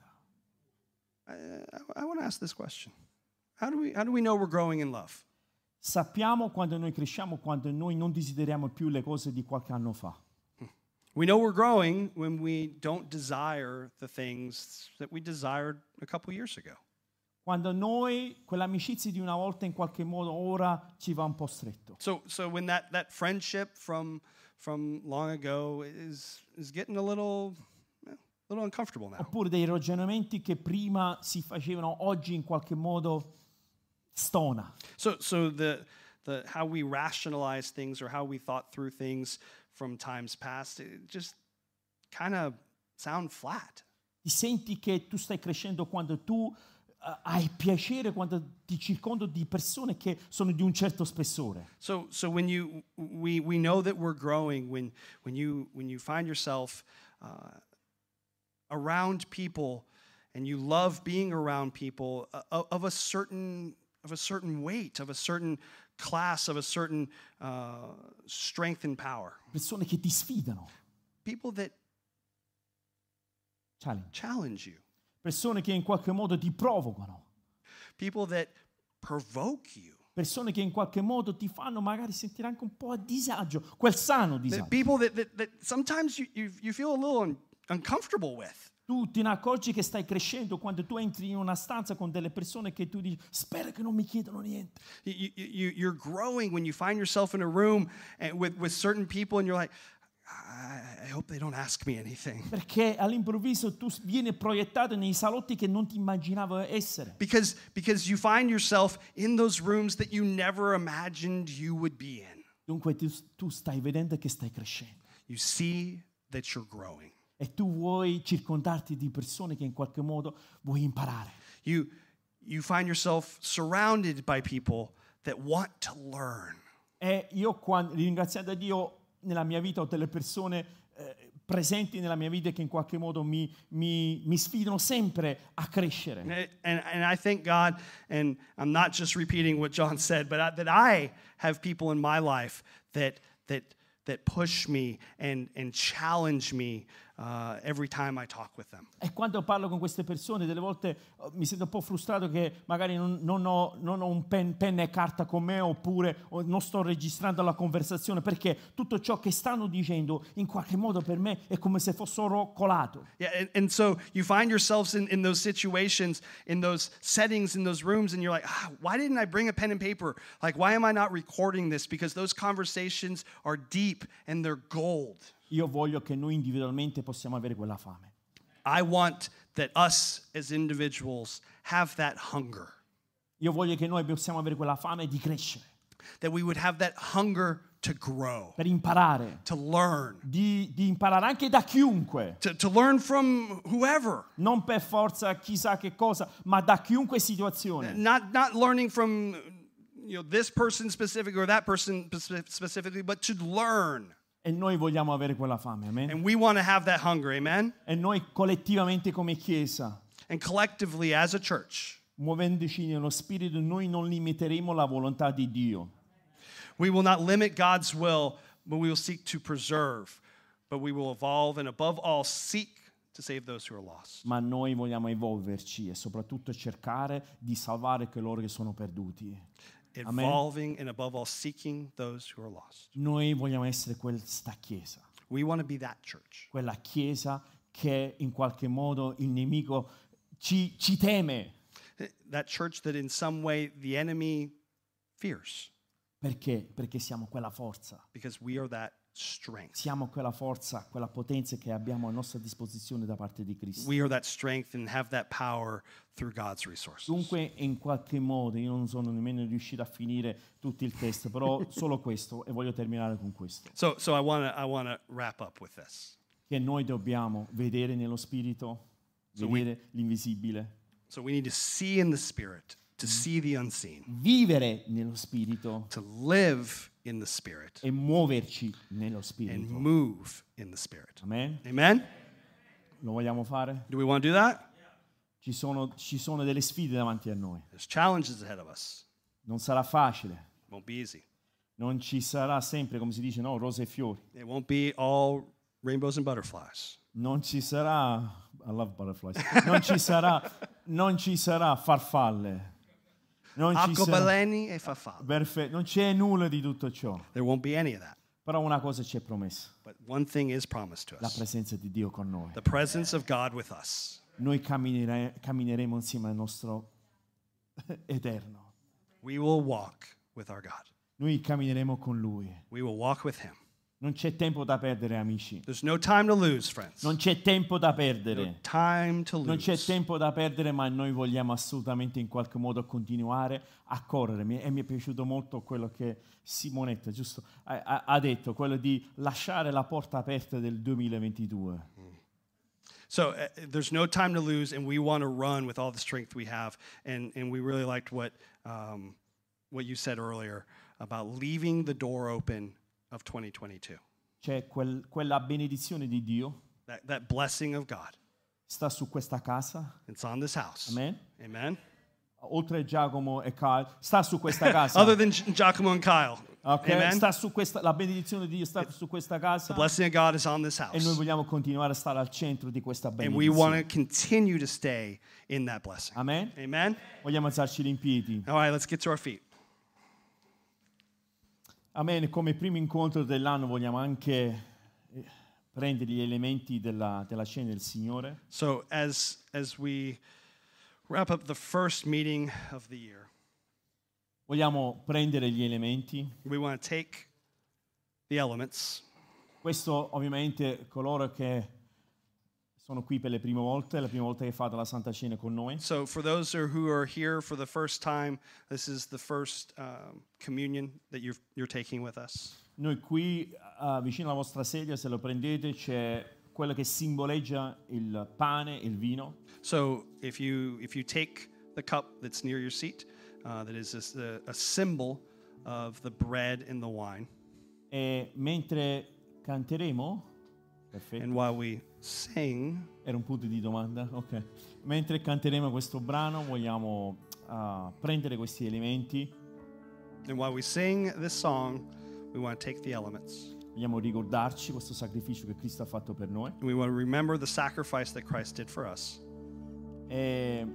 [SPEAKER 2] Uh, I, I want to ask this question. How do we how do we know we're growing in love?
[SPEAKER 1] Sappiamo quando noi cresciamo, quando noi non desideriamo più le cose di qualche anno fa.
[SPEAKER 2] We know we're growing when we don't desire the things that we desired a couple years ago.
[SPEAKER 1] Quando noi, quell'amicizia di una volta in qualche modo ora ci va un po' stretto.
[SPEAKER 2] So so when that that friendship from from long ago is is getting a little eh, a little uncomfortable now.
[SPEAKER 1] Oppure dei ragionamenti che prima si facevano, oggi in qualche modo stona.
[SPEAKER 2] So so the the how we rationalize things or how we thought through things from times past it just kind of sound flat.
[SPEAKER 1] Ti senti che tu stai crescendo quando tu eh, hai piacere, quando ti circondo di persone che sono di un certo spessore.
[SPEAKER 2] So so when you we we know that we're growing when when you when you find yourself uh, around people and you love being around people uh, of a certain of a certain weight of a certain class of a certain uh, strength and power
[SPEAKER 1] Persone che ti sfidano.
[SPEAKER 2] people that
[SPEAKER 1] Challenge.
[SPEAKER 2] challenge you
[SPEAKER 1] Persone che in qualche modo ti provocano.
[SPEAKER 2] people that provoke you
[SPEAKER 1] Persone che in qualche modo ti fanno magari sentire anche un po' a disagio, quel sano disagio.
[SPEAKER 2] people that, that, that sometimes you, you, you feel a little un- uncomfortable with
[SPEAKER 1] Tu ti accorgi che stai crescendo quando tu entri in una stanza con delle persone che tu dici spero che non mi chiedano niente.
[SPEAKER 2] You, you, you- you're growing when you find yourself in a room and with, with certain people and you're like, I, I hope they don't ask me anything.
[SPEAKER 1] Perché all'improvviso tu vieni proiettato nei salotti che non ti immaginavo essere.
[SPEAKER 2] Because, because you find yourself in those rooms that you never imagined you would be in.
[SPEAKER 1] Dunque tu, tu stai vedendo che stai crescendo
[SPEAKER 2] You see that you're growing.
[SPEAKER 1] E tu vuoi circondarti di persone che in qualche modo vuoi imparare.
[SPEAKER 2] You, you find yourself surrounded by people that want to learn.
[SPEAKER 1] E io, quando, ringraziando Dio, nella mia vita ho delle persone eh, presenti nella mia vita che in qualche modo mi, mi- mi sfidano sempre a crescere.
[SPEAKER 2] And, and I thank God, and I'm not just repeating what John said, but I, that I have people in my life that, that, that push me and, and challenge me uh, every time I talk with them.
[SPEAKER 1] E quando parlo con queste persone, delle volte eh, mi sento un po' frustrato che magari non, non ho, non ho un pen- penna e carta con me oppure non sto registrando la conversazione perché tutto ciò che stanno dicendo in qualche modo per me è come se fossero colato.
[SPEAKER 2] Yeah, and, and so you find yourselves in, in those situations, in those settings, in those rooms, and you're like, ah, why didn't I bring a pen and paper? Like, why am I not recording this? Because those conversations are deep and they're gold.
[SPEAKER 1] Io voglio che noi individualmente possiamo avere quella fame.
[SPEAKER 2] I want that us as individuals have that hunger,
[SPEAKER 1] Io voglio che noi possiamo avere quella fame di crescere,
[SPEAKER 2] that we would have that hunger to grow,
[SPEAKER 1] per imparare,
[SPEAKER 2] to learn,
[SPEAKER 1] di, di imparare anche da chiunque,
[SPEAKER 2] to, to learn from whoever.
[SPEAKER 1] non per forza chissà che cosa, ma da chiunque situazione.
[SPEAKER 2] Not, not learning from you know, this person specific or that person spec- specifically, but to learn.
[SPEAKER 1] E noi vogliamo avere quella fame, amen?
[SPEAKER 2] And we want to have that hunger, amen?
[SPEAKER 1] E noi collettivamente come Chiesa,
[SPEAKER 2] And collectively as a church,
[SPEAKER 1] muovendoci nello Spirito, noi non limiteremo la volontà di Dio.
[SPEAKER 2] we will not limit God's will, but we will seek to preserve, but we will evolve and above all seek to save those who are lost.
[SPEAKER 1] ma noi vogliamo evolverci e soprattutto cercare di salvare coloro che sono perduti.
[SPEAKER 2] Evolving and above all, seeking those who are lost.
[SPEAKER 1] Noi vogliamo essere questa chiesa,
[SPEAKER 2] We want to be that church.
[SPEAKER 1] quella chiesa che in qualche modo il nemico ci, ci teme.
[SPEAKER 2] That church that in some way the enemy fears
[SPEAKER 1] Perché? Perché siamo quella forza.
[SPEAKER 2] because we are that strength.
[SPEAKER 1] Siamo quella forza, quella potenza che abbiamo a nostra disposizione da parte di Cristo.
[SPEAKER 2] We are that strength and have that power through God's resources.
[SPEAKER 1] Dunque, in qualche modo, io non sono nemmeno riuscito a finire tutto il testo, però *laughs* solo questo, e voglio terminare con questo,
[SPEAKER 2] So, so I want to I want to wrap up with this.
[SPEAKER 1] che noi dobbiamo vedere nello Spirito,
[SPEAKER 2] So we-
[SPEAKER 1] vedere l'invisibile,
[SPEAKER 2] So we need to see in the spirit, to see the unseen,
[SPEAKER 1] vivere nello Spirito
[SPEAKER 2] to live in the spirit,
[SPEAKER 1] e muoverci nello
[SPEAKER 2] and
[SPEAKER 1] Spirito.
[SPEAKER 2] move in the spirit.
[SPEAKER 1] Amen?
[SPEAKER 2] Amen.
[SPEAKER 1] Lo vogliamo fare?
[SPEAKER 2] Do we want to do that?
[SPEAKER 1] Ci sono, ci sono delle sfide davanti a noi.
[SPEAKER 2] There's challenges ahead of us.
[SPEAKER 1] Non sarà facile,
[SPEAKER 2] Won't be easy.
[SPEAKER 1] non ci sarà sempre, come si dice, no, rose e fiori.
[SPEAKER 2] It won't be all rainbows and butterflies.
[SPEAKER 1] Non ci sarà, I love butterflies, non ci sarà, non ci sarà farfalle, non ci sarà,
[SPEAKER 2] Arcobaleni e farfalle.
[SPEAKER 1] perfetto, non c'è nulla di tutto ciò,
[SPEAKER 2] There won't be any of that.
[SPEAKER 1] però una cosa ci è promessa,
[SPEAKER 2] But one thing is promised to
[SPEAKER 1] la
[SPEAKER 2] us
[SPEAKER 1] presenza di Dio con noi.
[SPEAKER 2] the presence of God with us.
[SPEAKER 1] Noi camminere- cammineremo insieme al nostro eterno,
[SPEAKER 2] We will walk with our God.
[SPEAKER 1] noi cammineremo con Lui.
[SPEAKER 2] We will walk with Him.
[SPEAKER 1] Non c'è tempo da perdere, amici,
[SPEAKER 2] There's no time to lose, friends.
[SPEAKER 1] non c'è tempo da
[SPEAKER 2] No
[SPEAKER 1] perdere.
[SPEAKER 2] time to
[SPEAKER 1] Non c'è
[SPEAKER 2] lose.
[SPEAKER 1] tempo da perdere, ma noi vogliamo assolutamente in qualche modo continuare a correre. E mi è piaciuto molto quello che Simonetta giusto, ha, ha- ha detto, quello di lasciare la porta aperta del 2022.
[SPEAKER 2] So uh, there's no time to lose, and we want to run with all the strength we have. And, and we really liked what, um, what you said earlier about leaving the door open of 2022.
[SPEAKER 1] C'è quel- quella benedizione di Dio,
[SPEAKER 2] That, that blessing of God.
[SPEAKER 1] sta su questa casa,
[SPEAKER 2] It's on this house.
[SPEAKER 1] amen?
[SPEAKER 2] Amen.
[SPEAKER 1] Oltre Giacomo e Kyle, sta su questa *laughs* casa.
[SPEAKER 2] Other than Gi- Giacomo and Kyle.
[SPEAKER 1] ok?
[SPEAKER 2] Amen.
[SPEAKER 1] Sta su questa, la benedizione di Dio sta su questa casa
[SPEAKER 2] The blessing of God is on this
[SPEAKER 1] e noi
[SPEAKER 2] house.
[SPEAKER 1] vogliamo continuare a stare al centro di questa
[SPEAKER 2] And we want
[SPEAKER 1] benedizione.
[SPEAKER 2] to continue to stay in that blessing.
[SPEAKER 1] Amen?
[SPEAKER 2] Amen.
[SPEAKER 1] Vogliamo alzarci in piedi.
[SPEAKER 2] All right, let's get to our feet.
[SPEAKER 1] Amen. Come primo incontro dell'anno vogliamo anche eh, prendere gli elementi della, della cena del Signore.
[SPEAKER 2] So as as we wrap up the first meeting of the year,
[SPEAKER 1] Vogliamo prendere gli elementi.
[SPEAKER 2] we want to take the elements.
[SPEAKER 1] Questo ovviamente coloro che sono qui per le prime volte, la prima volta che fate la Santa Cena con noi.
[SPEAKER 2] So for those who- are here for the first time, this is the first um, communion that you're you're taking with us.
[SPEAKER 1] Noi qui eh, vicino alla vostra sedia, se lo prendete, c'è quello che simboleggia il pane e il vino.
[SPEAKER 2] So if you if you take the cup that's near your seat, uh, that is a, a symbol of the bread and the wine.
[SPEAKER 1] E mentre canteremo, perfetto.
[SPEAKER 2] And while we sing,
[SPEAKER 1] Era un punto di domanda? Ok. Mentre canteremo questo brano vogliamo ah, prendere questi elementi,
[SPEAKER 2] and while we sing this song, we want to take the elements.
[SPEAKER 1] vogliamo ricordarci questo sacrificio che Cristo ha fatto per noi
[SPEAKER 2] And we want to remember the sacrifice that Christ did for us.
[SPEAKER 1] e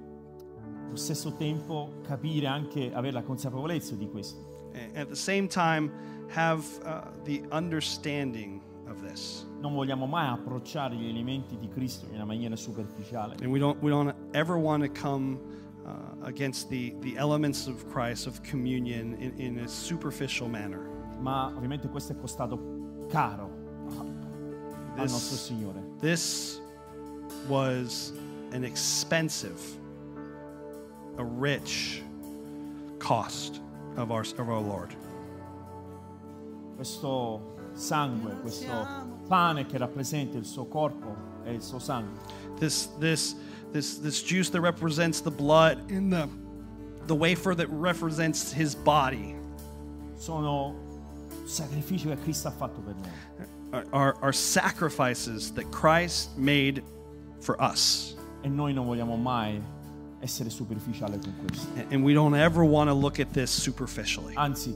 [SPEAKER 1] allo stesso tempo capire anche, avere la consapevolezza di questo.
[SPEAKER 2] And at the same time, have uh, the understanding of this.
[SPEAKER 1] Non vogliamo mai approcciare gli elementi di Cristo in una maniera superficiale,
[SPEAKER 2] And we don't, we don't ever want to come uh, against the, the elements of Christ, of communion, in, in a superficial manner.
[SPEAKER 1] ma ovviamente questo è costato caro al
[SPEAKER 2] This-
[SPEAKER 1] nostro Signore.
[SPEAKER 2] This was an expensive, a rich cost of our, of our Lord.
[SPEAKER 1] Questo sangue, questo pane che rappresenta il suo corpo e il suo sangue.
[SPEAKER 2] This, this, this, this juice that represents the blood and the, the wafer that represents his body
[SPEAKER 1] sono sacrifici che Cristo ha fatto per noi.
[SPEAKER 2] are, are, sacrifices that Christ made for us.
[SPEAKER 1] E noi non vogliamo mai essere superficiali con questo.
[SPEAKER 2] And we don't ever want to look at this superficially.
[SPEAKER 1] Anzi,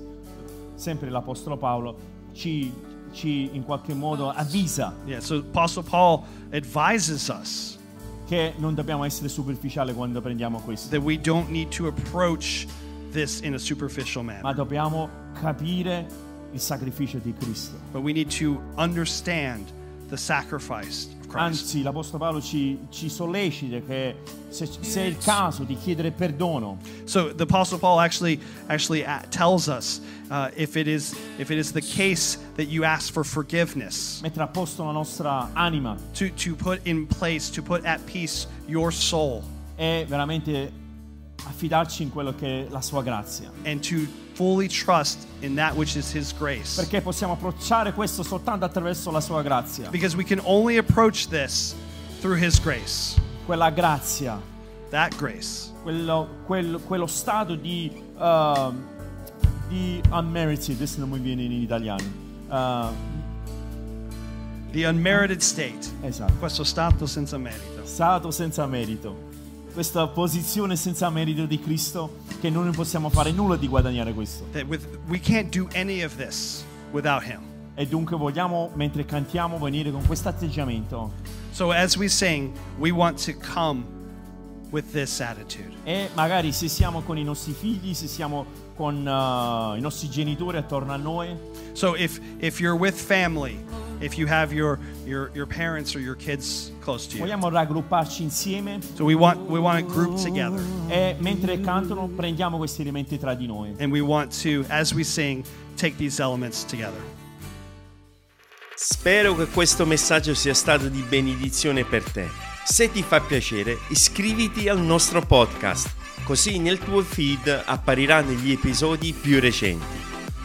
[SPEAKER 1] sempre l'Apostolo Paolo ci, ci in qualche modo avvisa
[SPEAKER 2] Yeah, so Apostle Paul advises us
[SPEAKER 1] che non dobbiamo essere superficiali quando prendiamo questo,
[SPEAKER 2] that we don't need to approach this in a superficial
[SPEAKER 1] ma
[SPEAKER 2] manner,
[SPEAKER 1] dobbiamo capire il sacrificio di Cristo.
[SPEAKER 2] but we need to understand the sacrifice.
[SPEAKER 1] Anzi, l'Apostolo Paolo ci, ci sollecita che se, se è il caso di chiedere perdono,
[SPEAKER 2] So the Apostle Paul actually actually uh, tells us uh, if it is if it is the case that you ask for forgiveness,
[SPEAKER 1] mettere a posto la nostra anima.
[SPEAKER 2] to to put in place, to put at peace your soul,
[SPEAKER 1] e veramente affidarci in quello che è la sua grazia.
[SPEAKER 2] and to fully trust in that which is His grace.
[SPEAKER 1] Perché possiamo approcciare questo soltanto attraverso la sua grazia.
[SPEAKER 2] Because we can only approach this through His grace.
[SPEAKER 1] Quella grazia,
[SPEAKER 2] That grace.
[SPEAKER 1] quello, quello- quello stato di, uh, di unmerited, adesso non mi viene in italiano. Uh,
[SPEAKER 2] The unmerited state.
[SPEAKER 1] esatto.
[SPEAKER 2] Questo stato senza merito.
[SPEAKER 1] Stato senza merito. Questa posizione senza merito di Cristo che noi non possiamo fare nulla di guadagnare questo.
[SPEAKER 2] With we can't do any of this without Him.
[SPEAKER 1] E dunque vogliamo, mentre cantiamo, venire con questo atteggiamento
[SPEAKER 2] So as we sing, we want to come with this attitude.
[SPEAKER 1] E magari se siamo con i nostri figli, se siamo con uh, i nostri genitori attorno a noi,
[SPEAKER 2] So if if you're with family, if you have your your your parents or your kids close to you.
[SPEAKER 1] vogliamo raggrupparci insieme
[SPEAKER 2] So we want we want to group together
[SPEAKER 1] e mentre cantano prendiamo questi elementi tra di noi.
[SPEAKER 2] and we want to as we sing take these elements together.
[SPEAKER 3] Spero che questo messaggio sia stato di benedizione per te. Se ti fa piacere, iscriviti al nostro podcast, così nel tuo feed appariranno gli episodi più recenti.